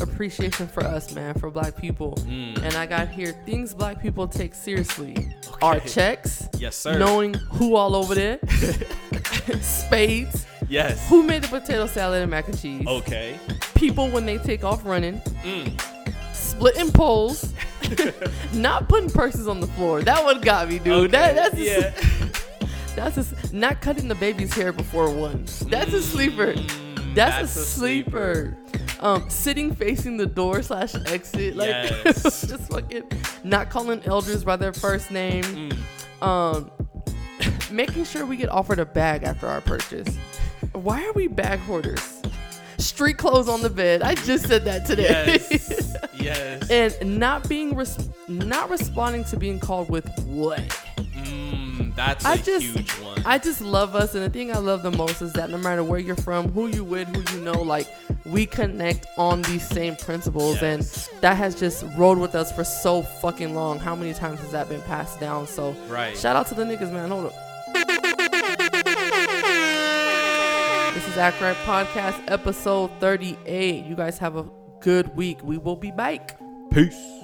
appreciation for us, man, for black people. Mm. And I got here things black people take seriously are Okay. checks, Yes, sir. knowing who all over there, spades, Yes. who made the potato salad and mac and cheese, Okay. people when they take off running, Mm. splitting poles, not putting purses on the floor. That one got me, dude. That, that's a- yeah. That's a, not cutting the baby's hair before one. That's a sleeper. That's, Mm, that's a, a sleeper. Um, sitting facing the door slash exit, like Yes. just fucking not calling elders by their first name. Mm. Um, making sure we get offered a bag after our purchase. Why are we bag hoarders? Street clothes on the bed. I just said that today. Yes. yes. and not being res- not responding to being called with what. Mm, that's a I just, huge one. I just love us, and the thing I love the most is that no matter where you're from, who you with, who you know, like we connect on these same principles, Yes. and that has just rode with us for so fucking long. How many times has that been passed down? So, Right. shout out to the niggas, man. Hold up. This is Right Podcast, episode 38. You guys have a good week. We will be back. Peace.